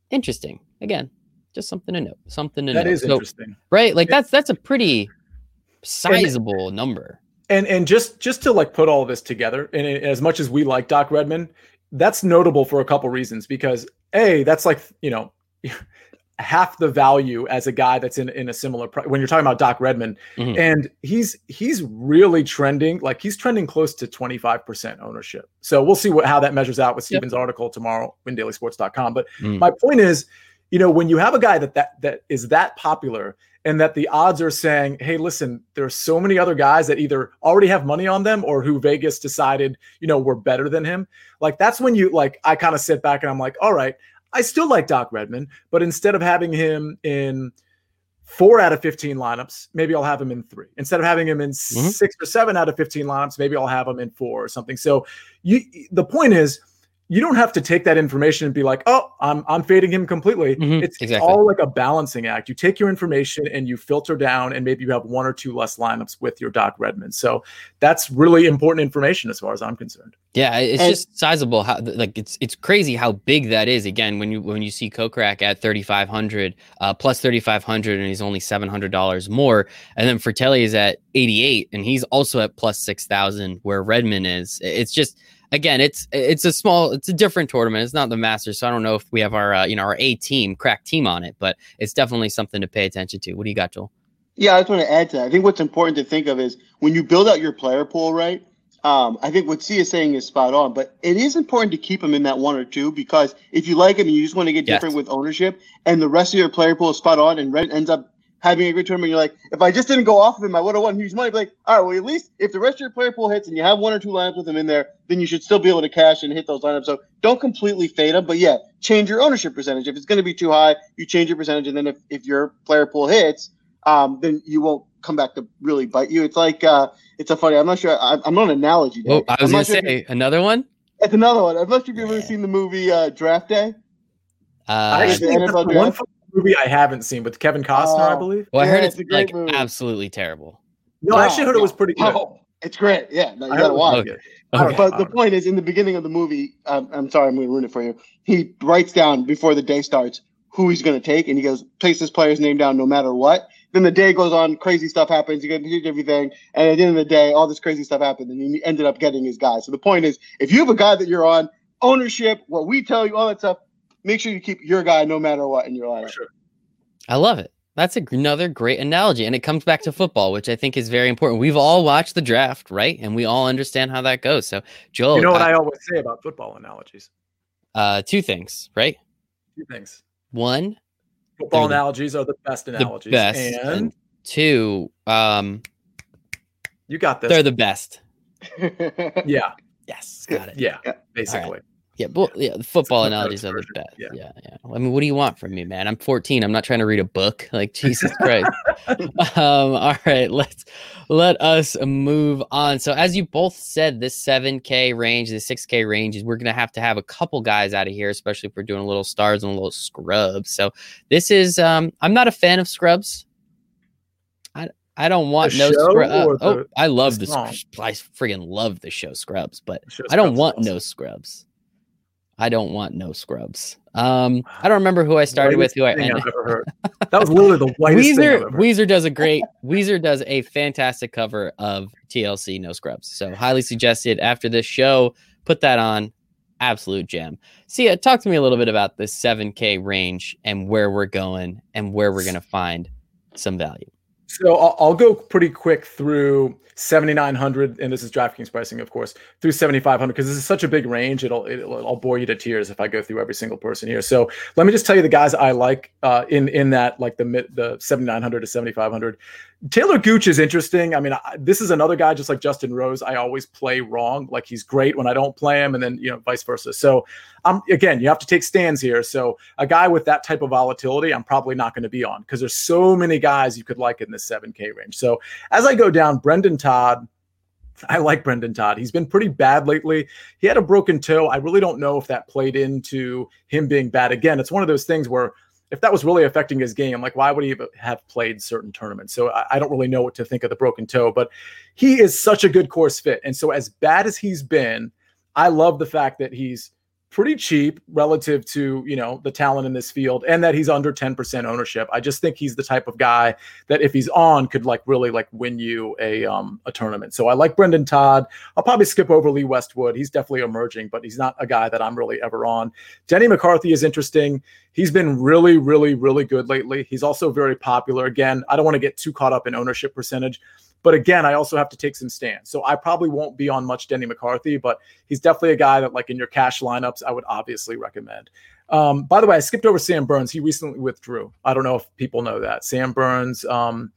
interesting. Again, just something to note. Something to that note. That is so, interesting, right? Like that's that's a pretty sizable and, number and and just just to like put all this together and as much as we like doc redman that's notable for a couple reasons because a that's like you know half the value as a guy that's in in a similar pri- when you're talking about doc redman mm-hmm. and he's he's really trending like he's trending close to 25% ownership so we'll see what how that measures out with steven's yep. article tomorrow in dailysports.com but mm. my point is you know when you have a guy that that that is that popular and that the odds are saying, hey, listen, there's so many other guys that either already have money on them or who Vegas decided, you know, were better than him. Like that's when you like I kind of sit back and I'm like, all right, I still like Doc Redman, but instead of having him in four out of 15 lineups, maybe I'll have him in three. Instead of having him in mm-hmm. six or seven out of 15 lineups, maybe I'll have him in four or something. So you the point is you don't have to take that information and be like, oh, I'm I'm fading him completely. Mm-hmm, it's exactly. all like a balancing act. You take your information and you filter down, and maybe you have one or two less lineups with your Doc Redman. So that's really important information as far as I'm concerned. Yeah, it's and, just sizable. How like it's it's crazy how big that is. Again, when you when you see Kokrak at 3,500 uh, plus 3,500, and he's only 700 dollars more, and then Frittelli is at 88, and he's also at plus 6,000, where Redman is. It's just again, it's it's a small, it's a different tournament. It's not the Masters, so I don't know if we have our uh, you know our A team, crack team on it, but it's definitely something to pay attention to. What do you got, Joel? Yeah, I just want to add to that. I think what's important to think of is when you build out your player pool, right? Um, I think what C is saying is spot on, but it is important to keep them in that one or two because if you like them you just want to get yes. different with ownership, and the rest of your player pool is spot on, and Red ends up having a good tournament. You're like, if I just didn't go off of him, I would have won huge money. But like, all right, well, at least if the rest of your player pool hits and you have one or two lineups with him in there, then you should still be able to cash and hit those lineups. So don't completely fade them, but yeah, change your ownership percentage. If it's going to be too high, you change your percentage, and then if, if your player pool hits, um, then you won't come back to really bite you. It's like uh, it's a funny. I'm not sure. I, am on an analogy. Well, I was going to sure say another one. It's another one. I'm not sure if you've ever seen the movie uh, Draft Day. Uh, I actually, one movie I haven't seen with Kevin Costner, I oh. believe. Well, I heard yeah, it's, it's like movie. absolutely terrible. No, I actually heard it was pretty good. Oh, it's great. Yeah, no, you gotta watch it. Okay. But the point is, in the beginning of the movie, um, I'm sorry, I'm going to ruin it for you. He writes down before the day starts who he's going to take, and he goes, takes this player's name down no matter what. Then the day goes on, crazy stuff happens. You get to everything, and at the end of the day, all this crazy stuff happened, and he ended up getting his guy. So the point is, if you have a guy that you're on, ownership, what we tell you, all that stuff, make sure you keep your guy no matter what in your life. Sure. I love it. That's another great analogy. And it comes back to football, which I think is very important. We've all watched the draft, right? And we all understand how that goes. So, Joel. You know what I, I always say about football analogies? Uh, two things, right? Two things. One, Football analogies are the best analogies. the best, And, and two, um, you got this. they're the best. yeah. Yes, got it. Yeah. Basically. Yeah, but yeah, the football analogies are the best. yeah. Yeah. yeah, I mean, what do you want from me, man? I'm 14. I'm not trying to read a book. Like Jesus Christ. um, all right, let's let us move on. So, as you both said, this 7K range, the 6K range is we're gonna have to have a couple guys out of here, especially if we're doing a little stars and a little scrubs. So, this is um, I'm not a fan of scrubs. I I don't want The no scrubs. or oh, I love the the. song? Sc- I friggin' love the show Scrubs, but I don't want awesome. no scrubs. I don't want no scrubs. Um, I don't remember who I started with. Who I ended. I've ever heard. That was literally the whitest Weezer. Weezer does a great Weezer does a fantastic cover of TLC No Scrubs. So highly suggested after this show, put that on. Absolute gem. See, talk to me a little bit about this 7K range and where we're going and where we're gonna find some value. So I'll, I'll go pretty quick through 7,900, and this is DraftKings pricing, of course, through 7,500 because this is such a big range. It'll, it'll I'll bore you to tears if I go through every single person here. So let me just tell you the guys I like uh, in in that like the the 7,900 to 7,500. Taylor Gooch is interesting. I mean, I, this is another guy just like Justin Rose. I always play wrong. Like he's great when I don't play him, and then you know vice versa. So um, again, you have to take stands here. So a guy with that type of volatility, I'm probably not going to be on because there's so many guys you could like in this 7K range. So as I go down, Brendan Todd. I like Brendan Todd. He's been pretty bad lately. He had a broken toe. I really don't know if that played into him being bad. Again, it's one of those things where if that was really affecting his game, like why would he have played certain tournaments? So I, I don't really know what to think of the broken toe, but he is such a good course fit. And so as bad as he's been, I love the fact that he's pretty cheap relative to you know the talent in this field and that he's under 10% ownership. I just think he's the type of guy that if he's on could like really like win you a um a tournament. So i like brendan todd. I'll probably skip over lee westwood. He's definitely emerging but he's not a guy that i'm really ever on. Denny mccarthy is interesting. He's been really really really good lately. He's also very popular. Again i don't want to get too caught up in ownership percentage but again, I also have to take some stands. So I probably won't be on much Denny McCarthy, but he's definitely a guy that, like in your cash lineups, I would obviously recommend. Um, by the way, I skipped over Sam Burns. He recently withdrew. I don't know if people know that. Sam Burns, um,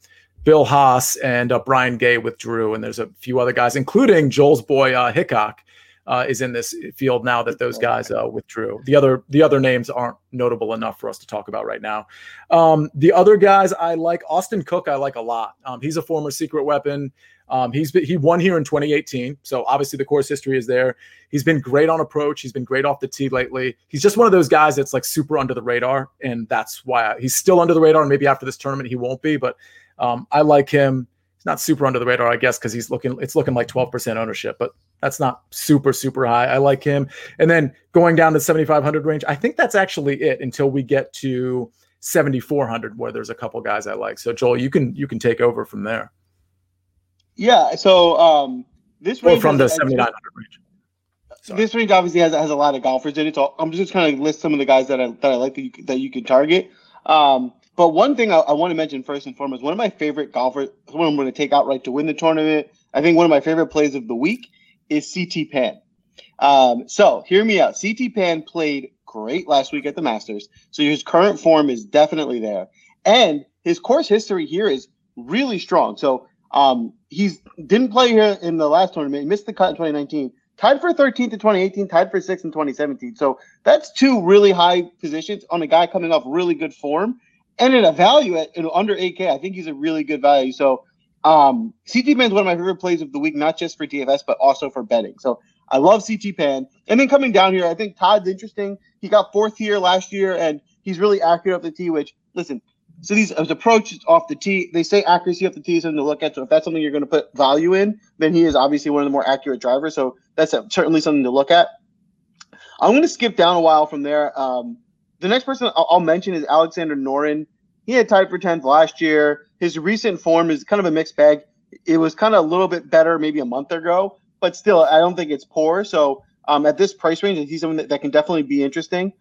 Bill Haas, and uh, Brian Gay withdrew, and there's a few other guys, including Joel's boy uh, Hickok. Uh, is in this field now that those guys uh, withdrew. The other the other names aren't notable enough for us to talk about right now. Um, the other guys I like, Austin Cook, I like a lot. Um, he's a former secret weapon. Um, he's been, he won here in 2018, so obviously the course history is there. He's been great on approach. He's been great off the tee lately. He's just one of those guys that's like super under the radar, and that's why I, he's still under the radar. And maybe after this tournament he won't be, but um, I like him. He's not super under the radar, I guess, because he's looking. It's looking like 12% ownership, but that's not super super high. I like him. And then going down to 7500 range, I think that's actually it until we get to 7400 where there's a couple guys I like. So Joel, you can you can take over from there. Yeah. So um, this Or range from the 7900 range. Sorry. This range obviously has has a lot of golfers in it, so I'm just kind of list some of the guys that I that I like that you, that you can target. Um, but one thing I, I want to mention first and foremost, one of my favorite golfers, one I'm going to take outright to win the tournament. I think one of my favorite plays of the week is CT Pan. Um, so hear me out. CT Pan played great last week at the Masters, so his current form is definitely there, and his course history here is really strong. So um, he's didn't play here in the last tournament. Missed the cut in 2019 tied for 13th in 2018, tied for sixth in 2017. So that's two really high positions on a guy coming off really good form. And at a value at you under 8K, I think he's a really good value. So um, CT Pan is one of my favorite plays of the week, not just for DFS, but also for betting. So I love CT Pan. And then coming down here, I think Todd's interesting. He got fourth here last year, and he's really accurate off the tee, which, listen, so these approach off the tee, they say accuracy off the tee is something to look at. So if that's something you're going to put value in, then he is obviously one of the more accurate drivers. So that's certainly something to look at. I'm going to skip down a while from there. Um, the next person I'll, I'll mention is Alexander Noren. He had tied for 10th last year. His recent form is kind of a mixed bag. It was kind of a little bit better maybe a month ago, but still, I don't think it's poor. So um, at this price range, he's someone that, that can definitely be interesting.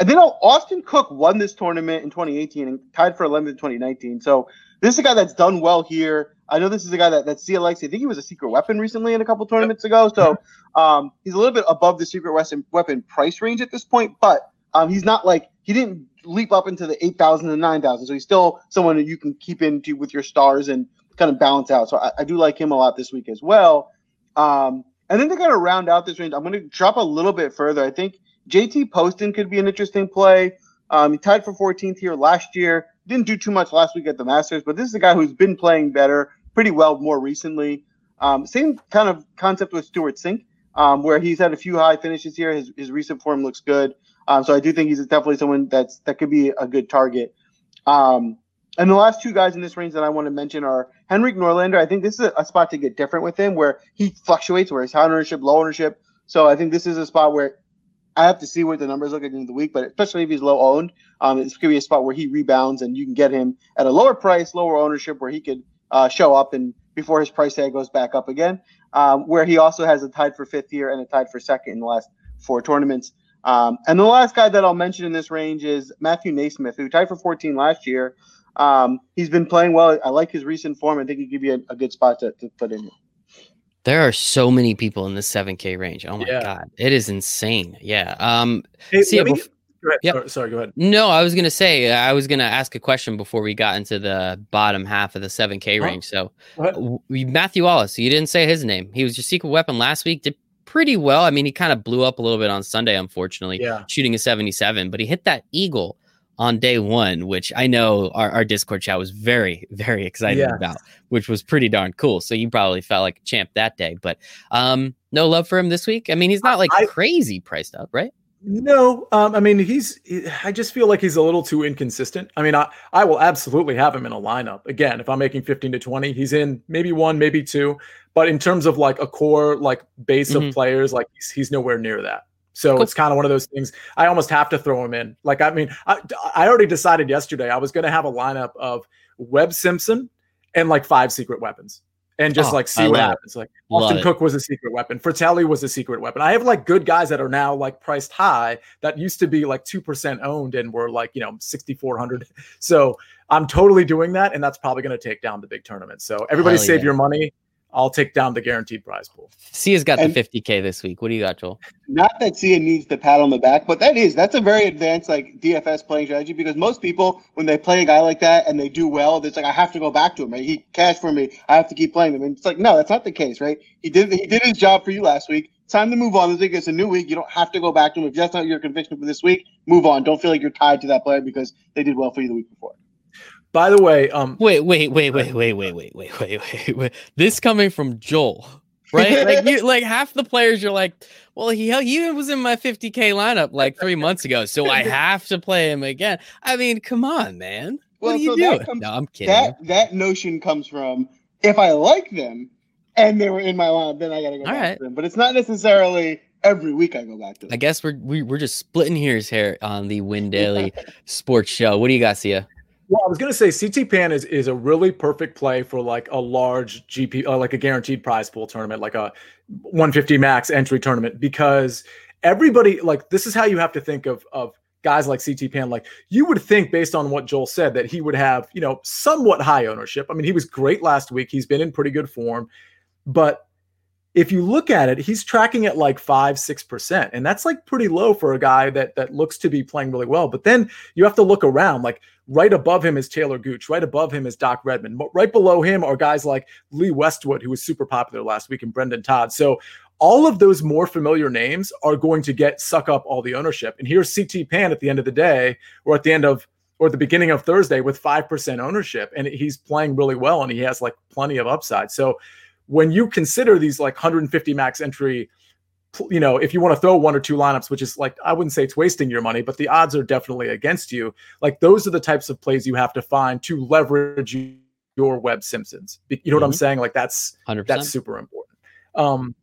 And then Austin Cook won this tournament in 2018 and tied for 11th in 2019. So this is a guy that's done well here. I know this is a guy that that likes. I think he was a secret weapon recently in a couple tournaments ago. So um, he's a little bit above the secret weapon price range at this point, but um, he's not like he didn't leap up into the eight thousand and nine thousand. So he's still someone that you can keep into with your stars and kind of balance out. So I, I do like him a lot this week as well. Um, and then to kind of round out this range, I'm going to drop a little bit further. I think JT Poston could be an interesting play. Um, he tied for 14th here last year. Didn't do too much last week at the Masters, but this is a guy who's been playing better pretty well more recently. Um, same kind of concept with Stewart Cink, um, where he's had a few high finishes here. His, his recent form looks good. Um, so I do think he's definitely someone that's that could be a good target. Um, and the last two guys in this range that I want to mention are Henrik Norlander. I think this is a, spot to get different with him, where he fluctuates, where he's high ownership, low ownership. So I think this is a spot where I have to see what the numbers look at the end of the week, but especially if he's low owned, um, it's going to be a spot where he rebounds and you can get him at a lower price, lower ownership, where he could uh, show up and before his price tag goes back up again. Um, where he also has a tied for fifth here and a tied for second in the last four tournaments. Um, and the last guy that I'll mention in this range is Matthew NeSmith, who tied for 14 last year. Um, he's been playing well. I like his recent form. I think he could be a, a good spot to, to put in. There are so many people in the 7K range. Oh my yeah. god, it is insane. Yeah. Um. Hey, see, me, Yep. Sorry, sorry, go ahead. No, I was gonna say I was gonna ask a question before we got into the bottom half of the 7K range. So Matthew Wallace, you didn't say his name. He was your secret weapon last week. Did pretty well. I mean, he kind of blew up a little bit on Sunday, unfortunately, yeah. shooting a 77, but he hit that eagle on day one, which I know our, our Discord chat was very, very excited yeah. about, which was pretty darn cool. So you probably felt like a champ that day. But um, no love for him this week. I mean, he's not like I, crazy priced up, right? No, um, I mean he's. I just feel like he's a little too inconsistent. I mean, I I will absolutely have him in a lineup again if I'm making 15 to 20. He's in maybe one, maybe two, but in terms of like a core like base mm-hmm. of players, like he's, he's nowhere near that. So cool. it's kind of one of those things. I almost have to throw him in. Like, I mean, I, I already decided yesterday I was going to have a lineup of Webb Simpson and like five secret weapons and just oh, like see what happens. Like Austin Cook was a secret weapon. Frittelli was a secret weapon. I have like good guys that are now like priced high that used to be like 2% owned and were like, you know, 6,400. So I'm totally doing that. And that's probably going to take down the big tournament. So everybody Hell save yeah. your money. I'll take down the guaranteed prize pool. Sia's got and the 50k this week. What do you got, Joel? Not that Sia needs the pat on the back, but that is that's a very advanced like DFS playing strategy because most people when they play a guy like that and they do well, it's like I have to go back to him. Right? He cashed for me. I have to keep playing him. And it's like no, that's not the case, right? He did he did his job for you last week. Time to move on. This week it's a new week. You don't have to go back to him if that's not your conviction for this week. Move on. Don't feel like you're tied to that player because they did well for you the week before. By the way, um, wait, wait, wait, wait, wait, wait, wait, wait, wait, wait, wait. This coming from Joel, right? like you, like half the players, you're like, well, he he was in my 50k lineup like three months ago, so I have to play him again. I mean, come on, man. What well, are you so doing? Comes, no, I'm kidding. That that notion comes from if I like them and they were in my lineup, then I gotta go All back right. to them. But it's not necessarily every week I go back to them. I guess we're we, are we are just splitting hairs here on the Win Daily Sports Show. What do you got, Sia? Well, I was going to say CT Pan is, is a really perfect play for like a large GP, uh, like a guaranteed prize pool tournament, like a 150 max entry tournament, because everybody like this is how you have to think of of guys like CT Pan. Like you would think, based on what Joel said, that he would have you know somewhat high ownership. I mean, he was great last week. He's been in pretty good form, but if you look at it, he's tracking at like five, six percent, and that's like pretty low for a guy that that looks to be playing really well. But then you have to look around. Like right above him is Taylor Gooch. Right above him is Doc Redman. Right below him are guys like Lee Westwood, who was super popular last week, and Brendan Todd. So all of those more familiar names are going to get suck up all the ownership. And here's CT Pan at the end of the day, or at the end of or the beginning of Thursday with 5% ownership. And he's playing really well and he has like plenty of upside. So when you consider these like 150 max entry, you know, if you want to throw one or two lineups, which is like, I wouldn't say it's wasting your money, but the odds are definitely against you. Like those are the types of plays you have to find to leverage your Webb Simpsons. You know mm-hmm. what I'm mm-hmm. saying? Like that's 100%. that's super important. Um,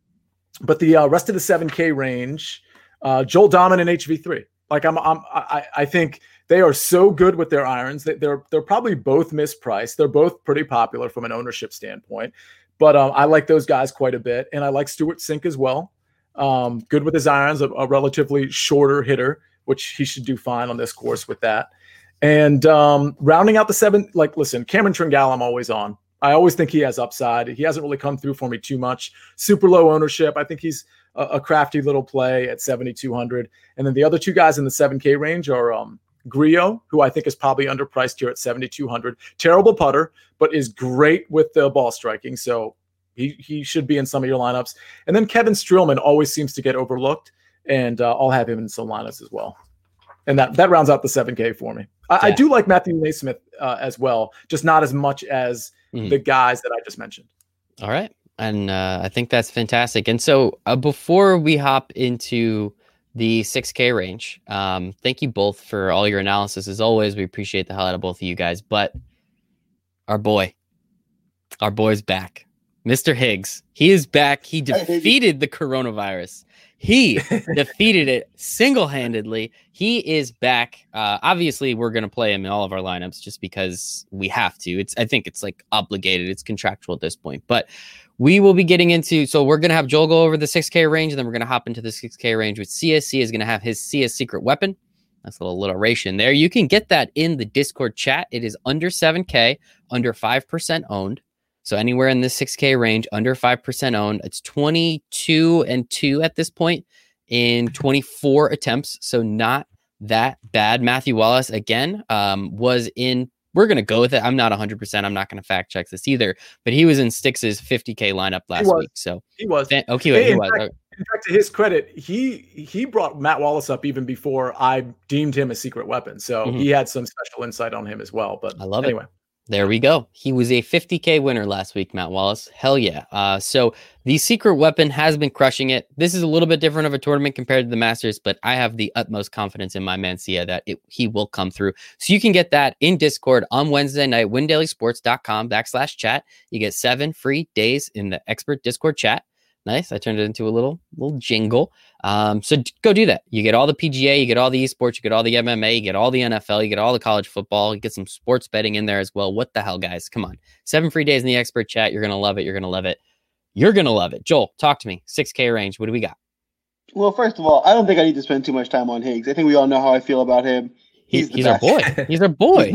but the uh, rest of the 7K range, uh, Joel Dahmen and HV3. Like I'm, I'm I, I think they are so good with their irons that they're they're probably both mispriced. They're both pretty popular from an ownership standpoint. But um, I like those guys quite a bit, and I like Stewart Cink as well. Um, good with his irons, a, a, relatively shorter hitter, which he should do fine on this course with that. And um, rounding out the seven, like, listen, Cameron Tringale, I'm always on. I always think he has upside. He hasn't really come through for me too much. Super low ownership. I think he's a, a crafty little play at 7,200. And then the other two guys in the 7K range are um, who I think is probably underpriced here at 7,200. Terrible putter, but is great with the ball striking. So he, he should be in some of your lineups. And then Kevin Streelman always seems to get overlooked. And uh, I'll have him in some lineups as well. And that, that rounds out the 7K for me. I, yeah. I do like Matthew NeSmith uh, as well, just not as much as mm-hmm. the guys that I just mentioned. All right. And uh, I think that's fantastic. And so uh, before we hop into the 6K range, um, thank you both for all your analysis. As always, we appreciate the hell out of both of you guys. But our boy, our boy's back. Mr. Higgs, he is back. He defeated the coronavirus. He defeated it single handedly. He is back. Uh, obviously, we're going to play him in all of our lineups just because we have to. It's I think it's like obligated. It's contractual at this point. But we will be getting into. So we're going to have Joel go over the 6K range, and then we're going to hop into the 6K range. With CSC is going to have his CS secret weapon. That's a little alliteration there. You can get that in the Discord chat. It is under 7K, under 5% owned. So anywhere in the 6K range, under 5% owned. It's 22 and 2 at this point in 24 attempts. So not that bad. Matthew Wallace, again, um, was in. We're going to go with it. I'm not 100%. I'm not going to fact check this either, but he was in Stix's 50K lineup last week. So he was. okay, hey, he in was. Fact, in fact, to his credit, he he brought Matt Wallace up even before I deemed him a secret weapon. So mm-hmm. he had some special insight on him as well. But I love anyway. it. There we go. He was a 50K winner last week, Matt Wallace. Hell yeah. Uh, so the secret weapon has been crushing it. This is a little bit different of a tournament compared to the Masters, but I have the utmost confidence in my man Sia that it, he will come through. So you can get that in Discord on Wednesday night, windailysports.com backslash chat. You get seven free days in the expert Discord chat. Nice. I turned it into a little little jingle. Um, so go do that. You get all the PGA, you get all the esports, you get all the MMA, you get all the NFL, you get all the college football, you get some sports betting in there as well. What the hell, guys? Come on. Seven free days in the expert chat. You're gonna love it. You're gonna love it. You're gonna love it. Joel, talk to me. 6K range. What do we got? Well, first of all, I don't think I need to spend too much time on Higgs. I think we all know how I feel about him. He's, he's our boy. He's our boy.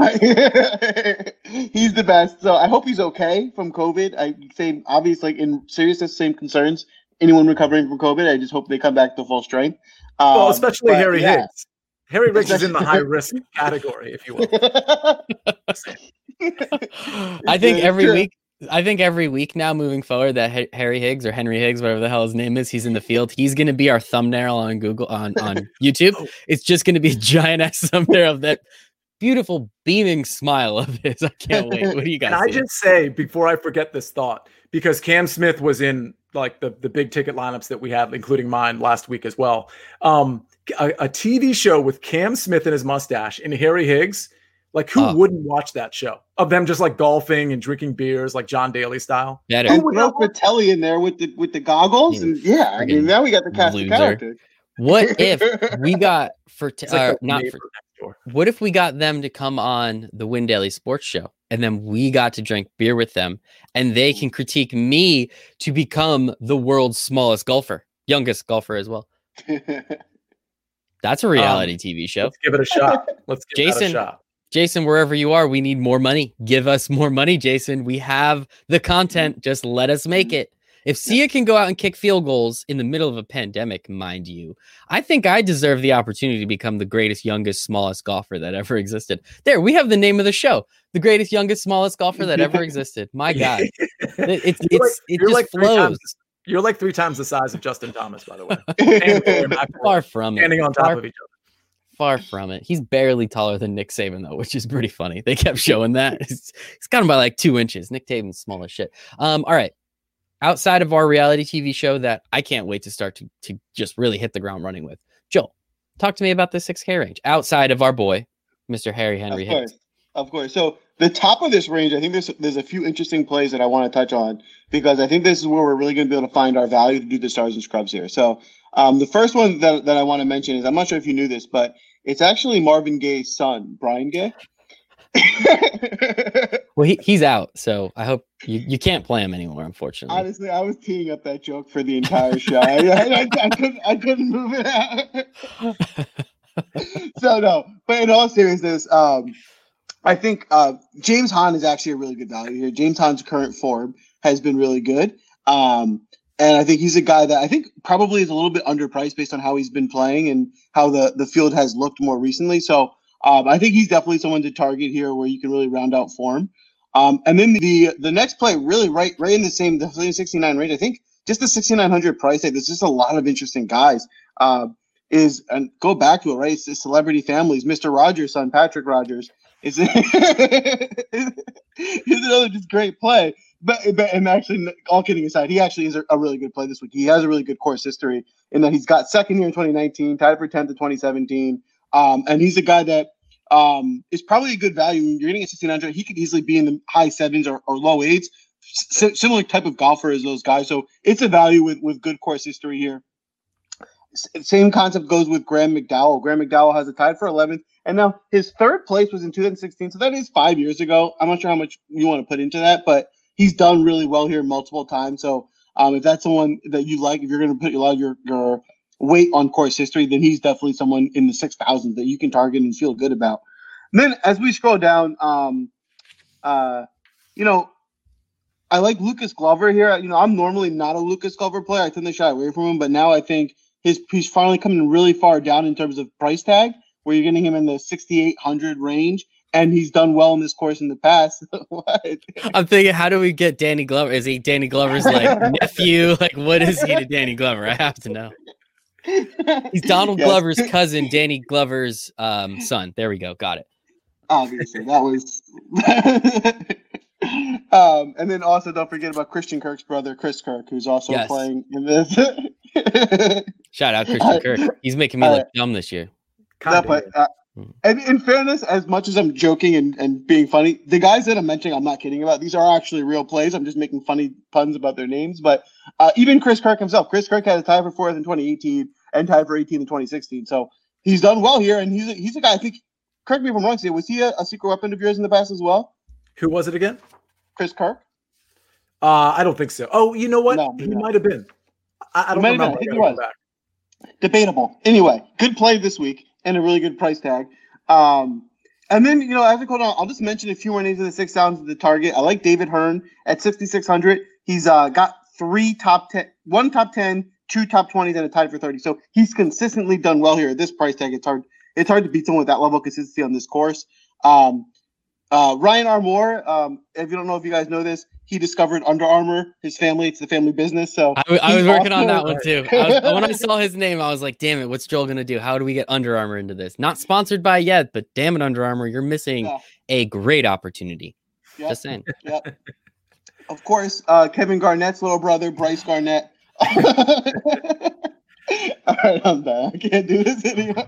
he's the best. So I hope he's okay from COVID. I say obviously in seriousness, same concerns. Anyone recovering from COVID, I just hope they come back to full strength. Um, well, especially but, Harry yeah. Higgs. Harry Higgs is in the high risk category, if you will. I think every week I think every week now, moving forward, that Harry Higgs or Henry Higgs, whatever the hell his name is, he's in the field. He's going to be our thumbnail on Google on on YouTube. Oh. It's just going to be a giant ass thumbnail of that beautiful beaming smile of his. I can't wait. What do you guys? Can I just say before I forget this thought, because Cam Smith was in like the the big ticket lineups that we had, including mine last week as well. Um, a, a TV show with Cam Smith and his mustache and Harry Higgs like, who uh, wouldn't watch that show of them just like golfing and drinking beers, like John Daly style? Better. Who would have Frittelli in there with the with the goggles? And yeah, I mean, now we got the cast loser. of characters. What if we got for like uh, not for what if we got them to come on the Win Daily Sports Show and then we got to drink beer with them and they can critique me to become the world's smallest golfer, youngest golfer as well. That's a reality um, TV show. Let's give it a shot. Let's give Jason, a shot. Jason, wherever you are, we need more money. Give us more money, Jason. We have the content. Mm-hmm. Just let us make mm-hmm. it. If Sia can go out and kick field goals in the middle of a pandemic, mind you, I think I deserve the opportunity to become the greatest, youngest, smallest golfer that ever existed. There, we have the name of the show: the greatest, youngest, smallest golfer that ever existed. My God, it, it's it's like, it just like flows. Times, you're like three times the size of Justin Thomas, by the way. Far from standing it. on top Far, of each other. Far from it. He's barely taller than Nick Saban, though, which is pretty funny. They kept showing that. He's, he's got him by like two inches. Nick Saban's small as shit. Um, all right. Outside of our reality TV show that I can't wait to start to, to just really hit the ground running with, Joel, talk to me about the 6K range outside of our boy, Mr. Harry Henry of course, Hicks. Of course. So the top of this range, I think there's there's a few interesting plays that I want to touch on because I think this is where we're really going to be able to find our value to do the stars and scrubs here. So um, the first one that, that I want to mention is I'm not sure if you knew this, but it's actually Marvin Gaye's son, Brian Gaye. well, he, he's out, so I hope you, you can't play him anymore. Unfortunately, honestly, I was teeing up that joke for the entire show. I, I, I, I, couldn't I couldn't move it out. so no, but in all seriousness, um, I think uh, James Hahn is actually a really good value here. James Hahn's current form has been really good. Um, and I think he's a guy that I think probably is a little bit underpriced based on how he's been playing and how the, the field has looked more recently. So um, I think he's definitely someone to target here where you can really round out form. Um, and then the the next play, really right right in the same the 69 range. I think just the 6900 price tag. There's just a lot of interesting guys. Uh, is and go back to it, right? It's the celebrity families. Mr. Rogers' son, Patrick Rogers, is is another just great play. But, but and actually, all kidding aside, he actually is a, a, really good play this week. He has a really good course history in that he's got second here in 2019, tied for 10th in 2017, um, and he's a guy that um, is probably a good value. You're getting a 1600. He could easily be in the high sevens or, or low eights. S- similar type of golfer as those guys. So it's a value with with good course history here. S- same concept goes with Graeme McDowell. Graeme McDowell has a tied for 11th, and now his third place was in 2016. So that is five years ago. I'm not sure how much you want to put into that, but he's done really well here multiple times. So um, if that's someone that you like, if you're going to put a lot of your, your weight on course history, then he's definitely someone in the 6,000 that you can target and feel good about. And then as we scroll down, um, uh, you know, I like Lucas Glover here. You know, I'm normally not a Lucas Glover player. I tend to shy away from him, but now I think his he's finally coming really far down in terms of price tag, where you're getting him in the 6,800 range and he's done well in this course in the past. I'm thinking, how do we get Danny Glover? Is he Danny Glover's like nephew? Like, what is he to Danny Glover? I have to know. He's Donald yes. Glover's cousin, Danny Glover's um, son. There we go. Got it. Obviously, that was. um, and then also don't forget about Christian Kirk's brother, Chris Kirk, who's also yes. playing in this. Shout out Christian Kirk. He's making me look dumb this year. That, but, uh. And in fairness, as much as I'm joking and, and being funny, the guys that I'm mentioning, I'm not kidding about. These are actually real plays. I'm just making funny puns about their names. But uh, even Chris Kirk himself, Chris Kirk had a tie for fourth in 2018 and tied for 18 in 2016. So he's done well here, and he's a, he's a guy. I think. Correct me if I'm wrong. Say, was he a, a secret weapon of yours in the past as well? Who was it again? Chris Kirk. Uh, I don't think so. Oh, you know what? No, he no. might have been. I, I don't remember. He was. Debatable. Anyway, good play this week and a really good price tag. Um, and then, you know, as go on, I'll just mention a few more names in the six downs of the target. I like David Hearn at 6,600. He's uh, got three top 10, one top 10, two top 20s, and a tied for 30. So he's consistently done well here at this price tag. It's hard, it's hard to beat someone with that level of consistency on this course. Um, uh, Ryan Armour, um, if you don't know if you guys know this, he discovered Under Armour. His family, it's the family business. So I, I was working on that one too. I was, when I saw his name, I was like, "Damn it, what's Joel gonna do? How do we get Under Armour into this? Not sponsored by yet, but damn it, Under Armour, you're missing yeah. a great opportunity." Yep. Just saying. Yep. Of course, uh, Kevin Garnett's little brother, Brice Garnett. All right, I'm done. I can't do this anymore.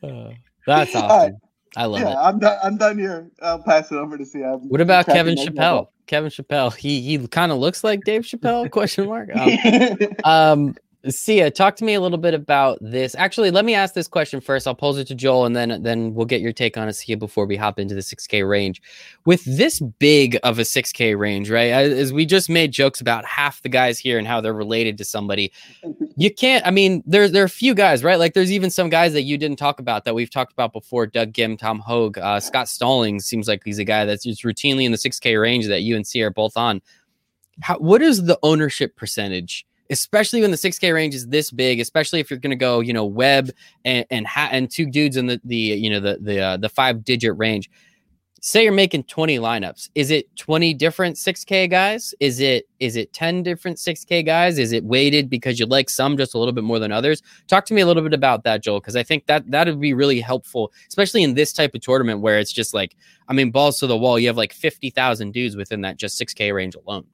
Uh, that's awesome. I love yeah, it. I'm done. I'm done here. I'll pass it over to see. What about Kevin Chappelle? Kevin Chappelle. He he kind of looks like Dave Chappelle? Question mark. Um, um, Sia, talk to me a little bit about this. Actually, let me ask this question first. I'll pose it to Joel, and then then we'll get your take on it, Sia, before we hop into the 6K range. With this big of a 6K range, right? As we just made jokes about half the guys here and how they're related to somebody, you can't. I mean, there's there are a few guys, right? Like there's even some guys that you didn't talk about that we've talked about before. Doug Ghim, Tom Hoge, uh, Scott Stallings seems like he's a guy that's just routinely in the 6K range that you and Sia are both on. How, what is the ownership percentage? Especially when the 6K range is this big, especially if you're going to go, you know, web and and, ha- and two dudes in the the you know the the uh, the five digit range. Say you're making 20 lineups. Is it 20 different 6K guys? Is it is it 10 different 6K guys? Is it weighted because you like some just a little bit more than others? Talk to me a little bit about that, Joel, because I think that that would be really helpful, especially in this type of tournament where it's just like, I mean, balls to the wall. You have like 50,000 dudes within that just 6K range alone.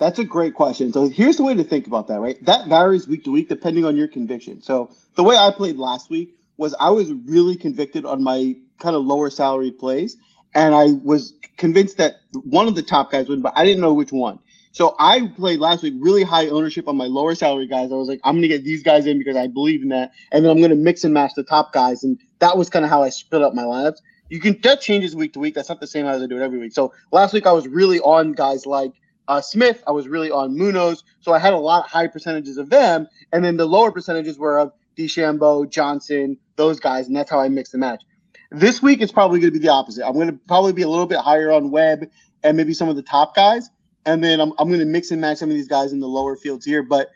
That's a great question. So here's the way to think about that, right? That varies week to week depending on your conviction. So the way I played last week was I was really convicted on my kind of lower salary plays. And I was convinced that one of the top guys would, but I didn't know which one. So I played last week really high ownership on my lower salary guys. I was like, I'm going to get these guys in because I believe in that. And then I'm going to mix and match the top guys. And that was kind of how I split up my lineups. You can, that changes week to week. That's not the same as I do it every week. So last week I was really on guys like uh, Smith, I was really on Munoz, so I had a lot of high percentages of them, and then the lower percentages were of DeChambeau, Johnson, those guys, and that's how I mixed the match. This week it's probably going to be the opposite. I'm going to probably be a little bit higher on Webb and maybe some of the top guys, and then I'm I'm going to mix and match some of these guys in the lower fields here. But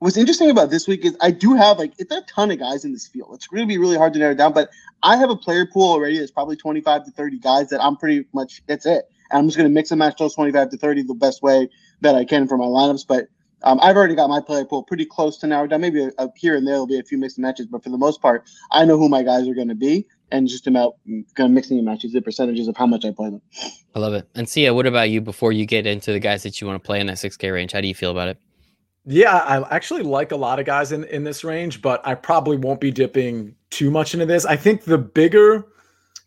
what's interesting about this week is I do have like it's a ton of guys in this field. It's going to be really hard to narrow down, but I have a player pool already that's probably 25 to 30 guys that I'm pretty much that's it. And I'm just going to mix and match those 25 to 30 the best way that I can for my lineups. But um, I've already got my player pool pretty close to narrowed down. Maybe a, a, here and there will be a few mixed matches, but for the most part, I know who my guys are going to be, and just about kind of mixing and matches the percentages of how much I play them. I love it. And Sia, what about you? Before you get into the guys that you want to play in that 6K range, how do you feel about it? Yeah, I actually like a lot of guys in in this range, but I probably won't be dipping too much into this. I think the bigger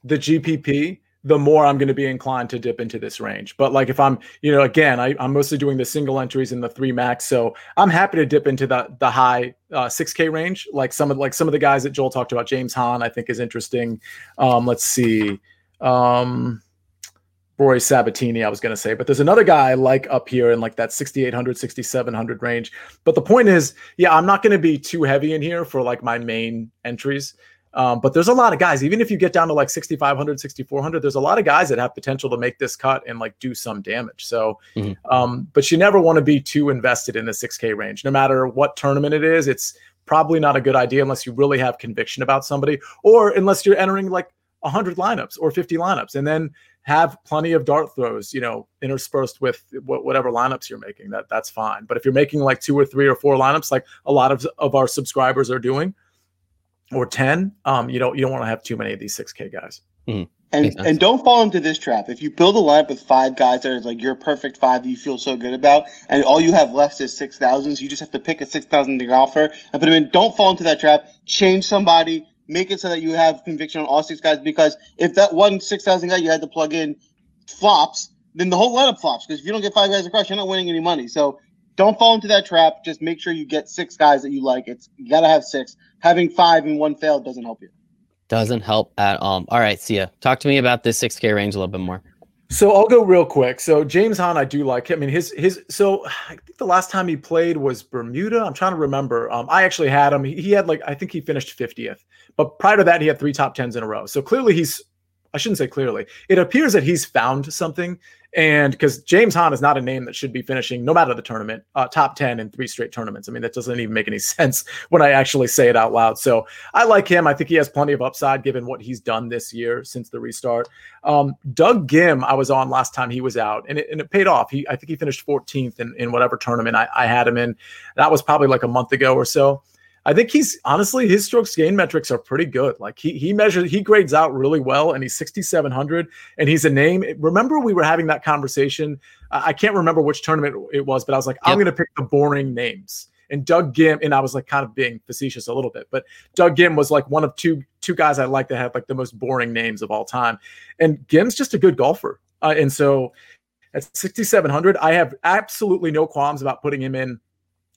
the GPP, the more I'm going to be inclined to dip into this range. But like if I'm, you know, again, I, am mostly doing the single entries in the three max, so I'm happy to dip into the the high uh, 6K range. Like some of like some of the guys that Joel talked about, James Hahn, I think is interesting. Um, let's see. Um, Rory Sabbatini, I was going to say, but there's another guy I like up here in like that 6,800, 6,700 range. But the point is, yeah, I'm not going to be too heavy in here for like my main entries. Um, but there's a lot of guys, even if you get down to like 6,500, 6,400, there's a lot of guys that have potential to make this cut and like do some damage. So, mm-hmm. um, but you never want to be too invested in the 6K range, no matter what tournament it is. It's probably not a good idea unless you really have conviction about somebody or unless you're entering like 100 lineups or 50 lineups and then have plenty of dart throws, you know, interspersed with whatever lineups you're making. That that's fine. But if you're making like two or three or four lineups, like a lot of, of our subscribers are doing, or 10, um, you don't you don't want to have too many of these 6K guys. Mm-hmm. And and don't fall into this trap. If you build a lineup with five guys that is like your perfect five that you feel so good about, and all you have left is six thousands, so you just have to pick a six thousand offer and put them in. Don't fall into that trap. Change somebody. Make it so that you have conviction on all six guys. Because if that one six thousand guy you had to plug in flops, then the whole lineup flops. Because if you don't get five guys across, you're not winning any money. So don't fall into that trap. Just make sure you get six guys that you like. It's you gotta have six. Having five and one failed doesn't help you. Doesn't help at all. All right, Sia. Talk to me about this six K range a little bit more. So I'll go real quick. So James Hahn, I do like. Him. I mean, his his. So I think the last time he played was Bermuda. I'm trying to remember. Um, I actually had him. He, he had like I think he finished 50th, but prior to that he had three top tens in a row. So clearly he's I shouldn't say clearly. It appears that he's found something. And because James Hahn is not a name that should be finishing, no matter the tournament, uh, top 10 in three straight tournaments. I mean, that doesn't even make any sense when I actually say it out loud. So I like him. I think he has plenty of upside given what he's done this year since the restart. Um, Doug Ghim, I was on last time he was out, and it, and it paid off. He, I think he finished 14th in, in whatever tournament I, I had him in. That was probably like a month ago or so. I think he's honestly his strokes gain metrics are pretty good. Like he he measures he grades out really well, and he's 6700, and he's a name. Remember we were having that conversation. I can't remember which tournament it was, but I was like, yep. I'm going to pick the boring names. And Doug Ghim, and I was like kind of being facetious a little bit, but Doug Ghim was like one of two two guys I like that had like the most boring names of all time. And Ghim's just a good golfer, uh, and so at 6700, I have absolutely no qualms about putting him in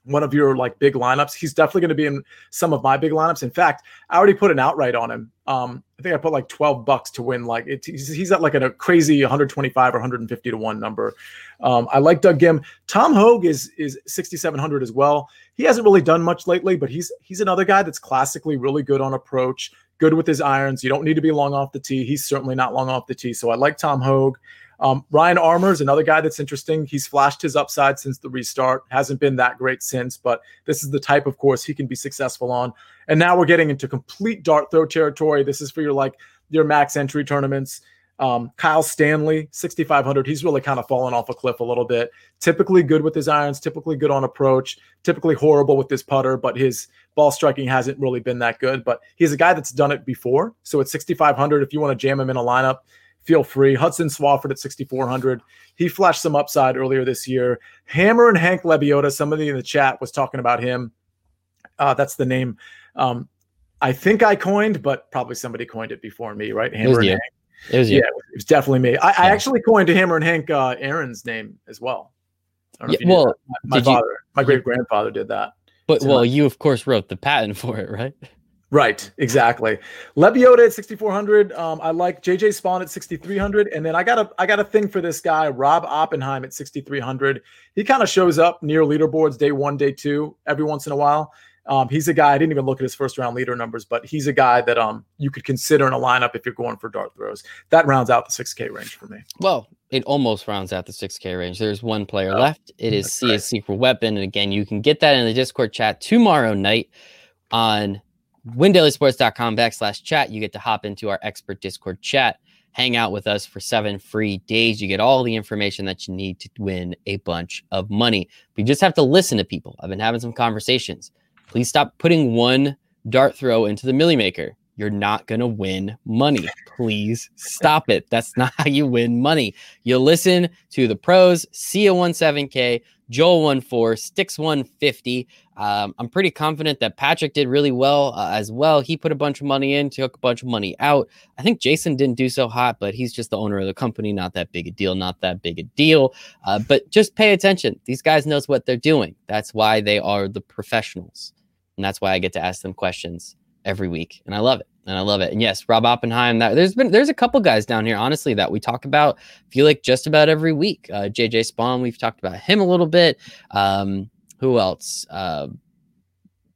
one of your like big lineups. He's definitely going to be in some of my big lineups. In fact, I already put an outright on him. Um, I think I put like 12 bucks to win. Like it, he's, he's at like a, crazy 125 or 150 to one number. Um, I like Doug Ghim. Tom Hoge is is 6,700 as well. He hasn't really done much lately, but he's he's another guy that's classically really good on approach, good with his irons. You don't need to be long off the tee. He's certainly not long off the tee. So I like Tom Hoge. Um, Ryan Armour is another guy that's interesting. He's flashed his upside since the restart, hasn't been that great since, but this is the type of course he can be successful on. And now we're getting into complete dart throw territory. This is for your like your max entry tournaments. Um, Kyle Stanley, 6,500. He's really kind of fallen off a cliff a little bit. Typically good with his irons, typically good on approach, typically horrible with his putter, but his ball striking hasn't really been that good. But he's a guy that's done it before. So at 6,500, if you want to jam him in a lineup, feel free. Hudson Swafford at 6,400. He flashed some upside earlier this year. Hammer and Hank Lebioda, somebody in the chat was talking about him. Uh, that's the name um, I think I coined, but probably somebody coined it before me, right? Hammer and. Hank. It was you. Yeah, it was definitely me. I, yeah. I actually coined Hammer and Hank uh, Aaron's name as well. yeah, well, my, my father, you, my great grandfather did that. But so, well, you of course wrote the patent for it, right? Right, exactly. Lebioda at 6400. Um, I like JJ Spaun at 6300, and then I got a I got a thing for this guy, Rob Oppenheim at 6300. He kind of shows up near leaderboards day one, day two, every once in a while. Um, he's a guy I didn't even look at his first round leader numbers, but he's a guy that um you could consider in a lineup if you're going for dart throws. That rounds out the 6K range for me. Well, it almost rounds out the 6K range. There's one player oh, left. It is Sia's right. secret weapon, and again, you can get that in the Discord chat tomorrow night on windailysports.com backslash chat. You get to hop into our expert Discord chat hang out with us for seven free days. You get all the information that you need to win a bunch of money. But you just have to listen to people. I've been having some conversations. Please stop putting one dart throw into the Milly Maker. You're not going to win money. Please stop it. That's not how you win money. You listen to the pros, Sia17K, Joel 14, Sticks 150. Um, I'm pretty confident that Patrick did really well uh, as well. He put a bunch of money in, took a bunch of money out. I think Jason didn't do so hot, but he's just the owner of the company. Not that big a deal. Not that big a deal. Uh, but just pay attention. These guys knows what they're doing. That's why they are the professionals, and that's why I get to ask them questions every week, and I love it and I love it. And yes, Rob Oppenheim. That there's been there's a couple guys down here, honestly, that we talk about. Feel like just about every week. Uh, JJ Spaun, we've talked about him a little bit. Um, who else? Uh,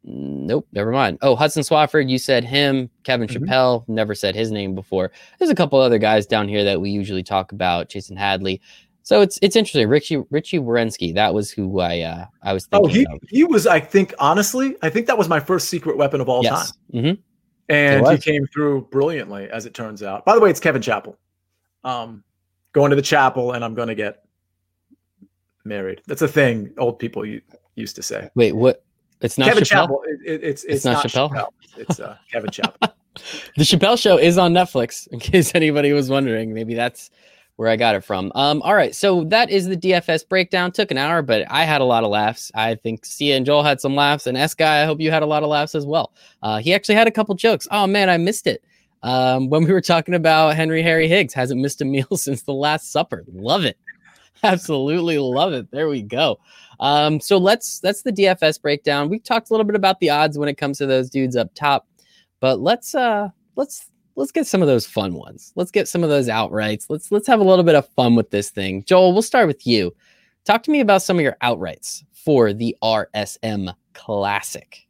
nope, never mind. Oh, Hudson Swafford, you said him. Kevin mm-hmm. Chappelle, never said his name before. There's a couple other guys down here that we usually talk about. Jason Hadley. So it's it's interesting. Richy Richy Werenski, that was who I uh, I was thinking. Oh, he of. he was. I think honestly, I think that was my first secret weapon of all yes. time. Mm-hmm and he came through brilliantly, as it turns out. By the way, it's Kevin Chappell. Um, going to the chapel, and I'm going to get married. That's a thing old people used to say. Wait, what? It's not Kevin Chappelle? Chappell. It, it, it's, it's, it's not, not Chappelle. Chappelle. It's uh, Kevin Chappell. the Chappelle Show is on Netflix, in case anybody was wondering. Maybe that's where I got it from. Um, all right, so that is the DFS breakdown. Took an hour, but I had a lot of laughs. I think Sia and Joel had some laughs, and S guy, I hope you had a lot of laughs as well. Uh, he actually had a couple jokes. Oh man, I missed it. Um, when we were talking about Henry Harry Higgs hasn't missed a meal since the Last Supper. Love it, absolutely love it. There we go. Um, so let's that's the DFS breakdown. We talked a little bit about the odds when it comes to those dudes up top, but let's uh let's let's get some of those fun ones. Let's get some of those outrights. Let's let's have a little bit of fun with this thing. Joel, we'll start with you. Talk to me about some of your outrights for the RSM Classic.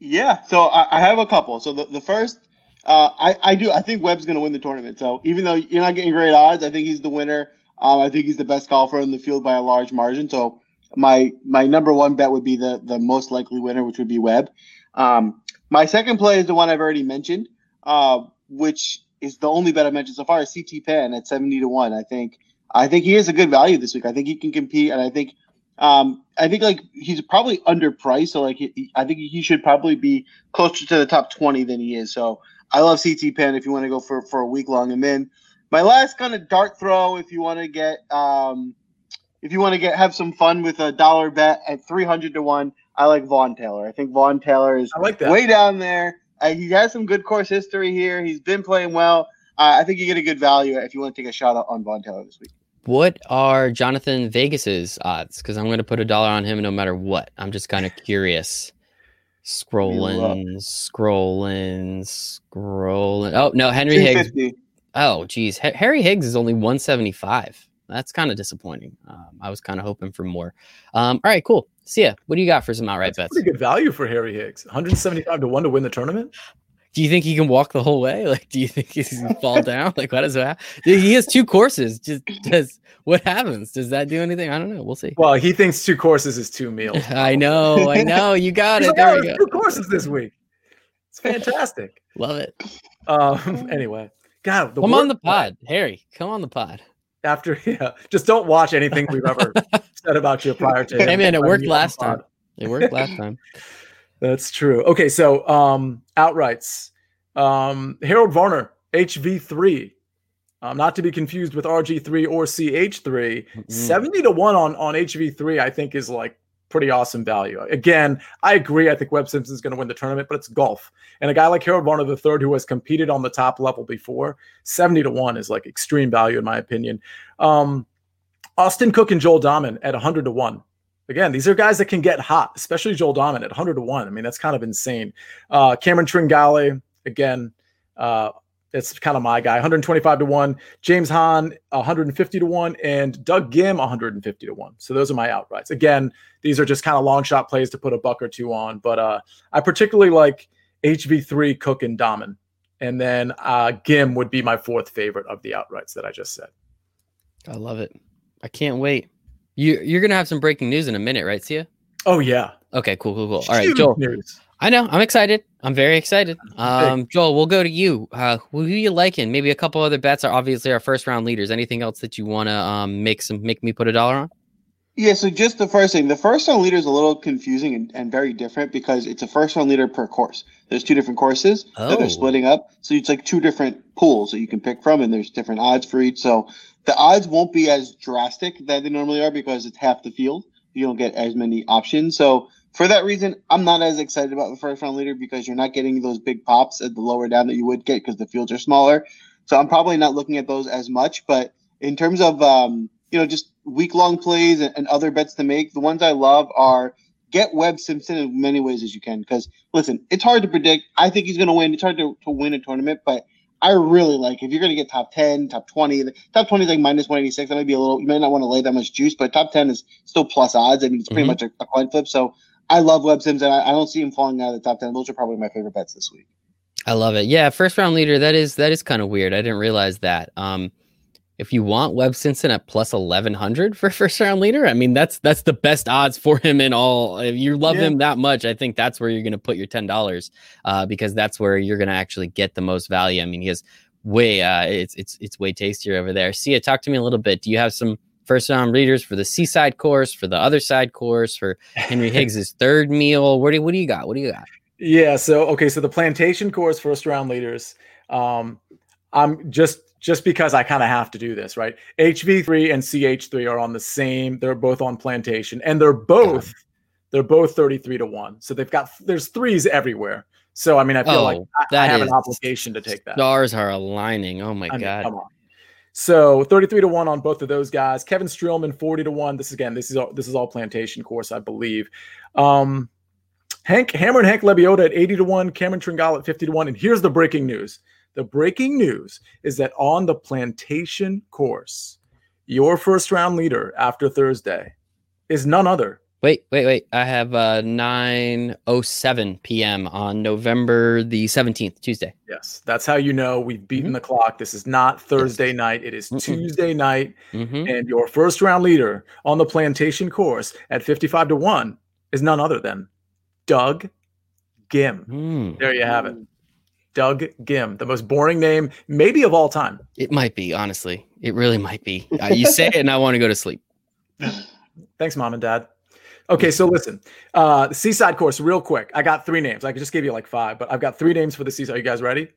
Yeah, so I, I have a couple. So the, the first, uh, I, I do. I think Webb's going to win the tournament. So even though you're not getting great odds, I think he's the winner. Um, I think he's the best golfer in the field by a large margin. So my my number one bet would be the the most likely winner, which would be Webb. Um, my second play is the one I've already mentioned. Uh, which is the only bet I mentioned so far, is CT Pan at 70 to 1. I think I think he is a good value this week. I think he can compete, and I think um, I think like he's probably underpriced. So like he, I think he should probably be closer to the top 20 than he is. So I love CT Pan if you want to go for for a week long. And then my last kind of dart throw, if you want to get um, if you want to get have some fun with a dollar bet at 300 to 1, I like Vaughn Taylor. I think Vaughn Taylor is I like that. way down there. Uh, he has some good course history here. He's been playing well. Uh, I think you get a good value if you want to take a shot on Vaughn Taylor this week. What are Jhonattan Vegas's odds? Because I'm going to put a dollar on him no matter what. I'm just kind of curious. Scrolling, scrolling, scrolling. Oh no, Henry Higgs. Oh geez, H- Harry Higgs is only 175. That's kind of disappointing. Um, I was kind of hoping for more. Um, all right, cool. Sia, what do you got for some outright That's bets? Pretty good value for Harry Higgs. 175 to one to win the tournament. Do you think he can walk the whole way? Like, do you think he's gonna fall down? Like, what does that? He has two courses. Just does what happens? Does that do anything? I don't know. We'll see. Well, he thinks two courses is two meals. I know. I know. You got it. Like, there oh, we go. Two courses this week. It's fantastic. Love it. Um. Anyway, God, come on the pod, Harry. Come on the pod after yeah just don't watch anything we've ever said about you prior to hey man it worked last time. It worked last time. That's true. Okay so um outrights. Um harold varner hv3 um, not to be confused with rg3 or ch3 mm-hmm. 70 to 1 on on hv3 i think is like pretty awesome value. Again, I agree. I think Webb Simpson's going to win the tournament, but it's golf. And a guy like Harold Varner III, who has competed on the top level before, 70 to 1 is like extreme value, in my opinion. Um, Austin Cook and Joel Dahmen at 100 to 1. Again, these are guys that can get hot, especially Joel Dahmen at 100 to 1. I mean, that's kind of insane. Uh, Cameron Tringale, again, uh, It's kind of my guy. 125 to one. James Hahn 150 to one, and Doug Ghim 150 to one. So those are my outrights. Again, these are just kind of long shot plays to put a buck or two on, but uh, I particularly like HV3, Cook, and Dahmen. And then uh, Ghim would be my fourth favorite of the outrights that I just said. I love it. I can't wait. You you're gonna have some breaking news in a minute, right, Sia? Oh yeah. Okay, cool, cool, cool. All right, Joel. News. I know. I'm excited. I'm very excited. Um, Joel, we'll go to you. Uh, who you liking? Maybe a couple other bets are obviously our first round leaders. Anything else that you want to um, make some make me put a dollar on? Yeah, so just the first thing, the first round leader is a little confusing and, and very different because it's a first round leader per course. There's two different courses oh. that they're oh. splitting up. So it's like two different pools that you can pick from, and there's different odds for each. So the odds won't be as drastic that they normally are because it's half the field. You don't get as many options. So for that reason, I'm not as excited about the first round leader because you're not getting those big pops at the lower down that you would get because the fields are smaller. So I'm probably not looking at those as much. But in terms of um, you know just week long plays and, and other bets to make, the ones I love are get Webb Simpson in many ways as you can. Because listen, it's hard to predict. I think he's going to win. It's hard to, to win a tournament, but I really like if you're going to get top 10, top 20, top 20 is like minus 186. That might be a little, you may not want to lay that much juice, but top 10 is still plus odds. I mean, it's pretty mm-hmm. much a, a, coin flip. So I love Webb Simpson. I, I don't see him falling out of the top 10. Those are probably my favorite bets this week. I love it. Yeah. First round leader. That is, that is kind of weird. I didn't realize that. Um, if you want Webb Simpson at plus 1100 for first round leader, I mean, that's, that's the best odds for him in all. If you love yeah. him that much, I think that's where you're going to put your $10 uh, because that's where you're going to actually get the most value. I mean, he has way uh, it's it's it's way tastier over there. Sia, talk to me a little bit. Do you have some first round readers for the seaside course, for the other side course, for Henry Higgs's third meal? What do what do you got? What do you got? Yeah, so okay, so the plantation course first round leaders. Um, I'm just just because I kind of have to do this, right? HV3 and CH3 are on the same. They're both on plantation, and they're both God. they're both 33 to one. So they've got there's threes everywhere. So I mean, I feel oh, like I, I have an obligation to take that. Stars are aligning. Oh my I mean, god! Come on. So 33 to 1 on both of those guys. Kevin Streelman 40 to 1. This again, this is all this is all plantation course, I believe. Um Hank Hammer and Hank Lebioda at 80 to 1, Cameron Tringale at 50 to 1. And here's the breaking news. The breaking news is that on the plantation course, your first round leader after Thursday is none other Wait, wait, wait. I have uh 9:07 p.m. on November the 17th, Tuesday. Yes, that's how you know we've beaten mm-hmm. the clock. This is not Thursday yes. night. It is Mm-mm. Tuesday night. Mm-hmm. And your first round leader on the plantation course at 55 to 1 is none other than Doug Ghim. Mm. There you have it. Doug Ghim, the most boring name maybe of all time. It might be, honestly. It really might be. Uh, you say it and I want to go to sleep. Thanks, mom and dad. Okay, so listen, uh, the Seaside course, real quick. I got three names. I could just give you like five, but I've got three names for the Seaside. Are you guys ready?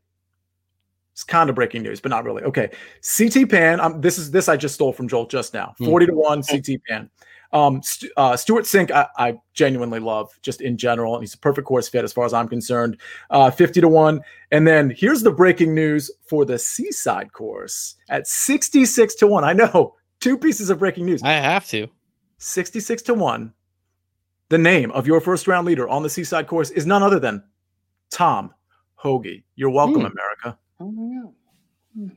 It's kind of breaking news, but not really. Okay, CT Pan. Um, this is this I just stole from Joel just now. Hmm. Forty to one, CT Pan. Um, St- uh, Stewart Cink, I, I, genuinely love just in general, and he's a perfect course fit as far as I'm concerned. Uh, 50 to 1. And then here's the breaking news for the Seaside course at 66 to 1. I know two pieces of breaking news. I have to. 66 to 1 the name of your first round leader on the Seaside course is none other than Tom Hoge. You're welcome, mm. America. Oh my God. Mm.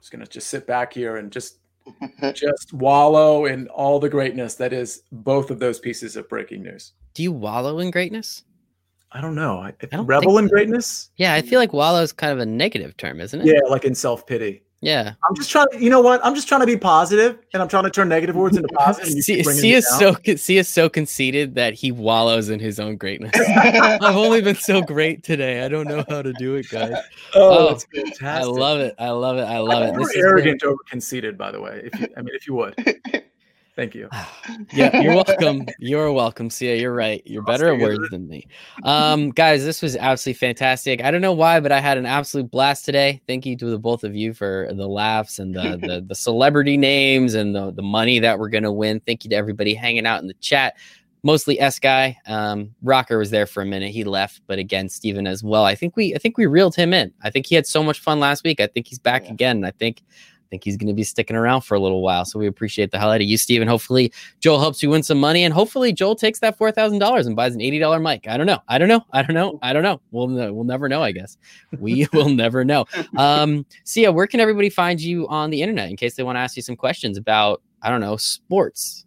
Just gonna just sit back here and just just wallow in all the greatness that is both of those pieces of breaking news. Do you wallow in greatness? I don't know. I, I don't revel in greatness. Yeah, I feel like wallow is kind of a negative term, isn't it? Yeah, like in self pity. Yeah. I'm just trying to, you know what? I'm just trying to be positive and I'm trying to turn negative words into positive. see, see is so see is so conceited that he wallows in his own greatness. I've only been so great today. I don't know how to do it, guys. Oh, oh that's fantastic. I love it. I love it. I love I it. This arrogant over conceited, by the way. If you I mean if you would. Thank you. yeah, you're welcome. You're welcome, Sia. You're right. You're better at words than me. Um, guys, this was absolutely fantastic. I don't know why, but I had an absolute blast today. Thank you to the both of you for the laughs and the the, the celebrity names and the, the money that we're gonna win. Thank you to everybody hanging out in the chat. Mostly S guy. Um, Rocker was there for a minute. He left, but again, Steven as well. I think we I think we reeled him in. I think he had so much fun last week. I think he's back yeah. again. I think think he's going to be sticking around for a little while. So we appreciate the hell out of you, Steven. Hopefully, Joel helps you win some money, and hopefully, Joel takes that four thousand dollars and buys an eighty dollar mic. I don't know. I don't know. I don't know. I don't know. We'll we'll never know. I guess we will never know. Um, Sia, where can everybody find you on the internet in case they want to ask you some questions about I don't know sports?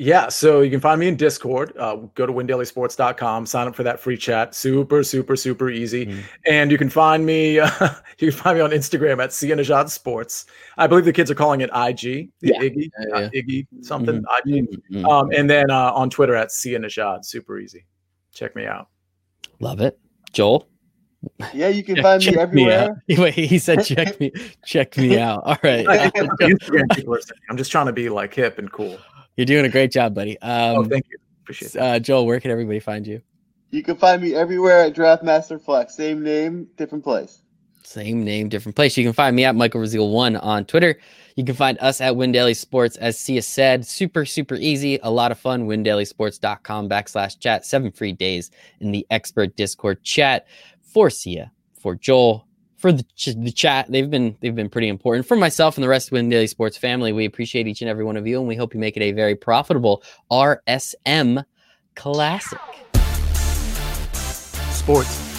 Yeah, so you can find me in Discord. Uh, go to windailysports.com, sign up for that free chat. Super, super, super easy. Mm. And you can find me. Uh, you can find me on Instagram at Sia Sports. I believe the kids are calling it IG, yeah. Iggy, yeah, yeah. Iggy something. Mm-hmm. IG. Mm-hmm. Um, and then uh, on Twitter at Sia Nejad. Super easy. Check me out. Love it, Joel. Yeah, you can find me everywhere. Me Wait, he said check me, check me out. All right. I'm just trying to be like hip and cool. You're doing a great job, buddy. Oh, um, oh, thank you. Appreciate it. Uh, Joel, where can everybody find you? You can find me everywhere at Draftmaster Flex. Same name, different place. Same name, different place. You can find me at Michael Rasile one on Twitter. You can find us at Win Daily Sports, as Sia said. Super, super easy. A lot of fun. WinDailySports.com backslash chat. Seven free days in the expert Discord chat for Sia, for Joel, for the, ch- the chat. They've been they've been pretty important for myself and the rest of Win Daily Sports family. We appreciate each and every one of you, and we hope you make it a very profitable RSM Classic. Sports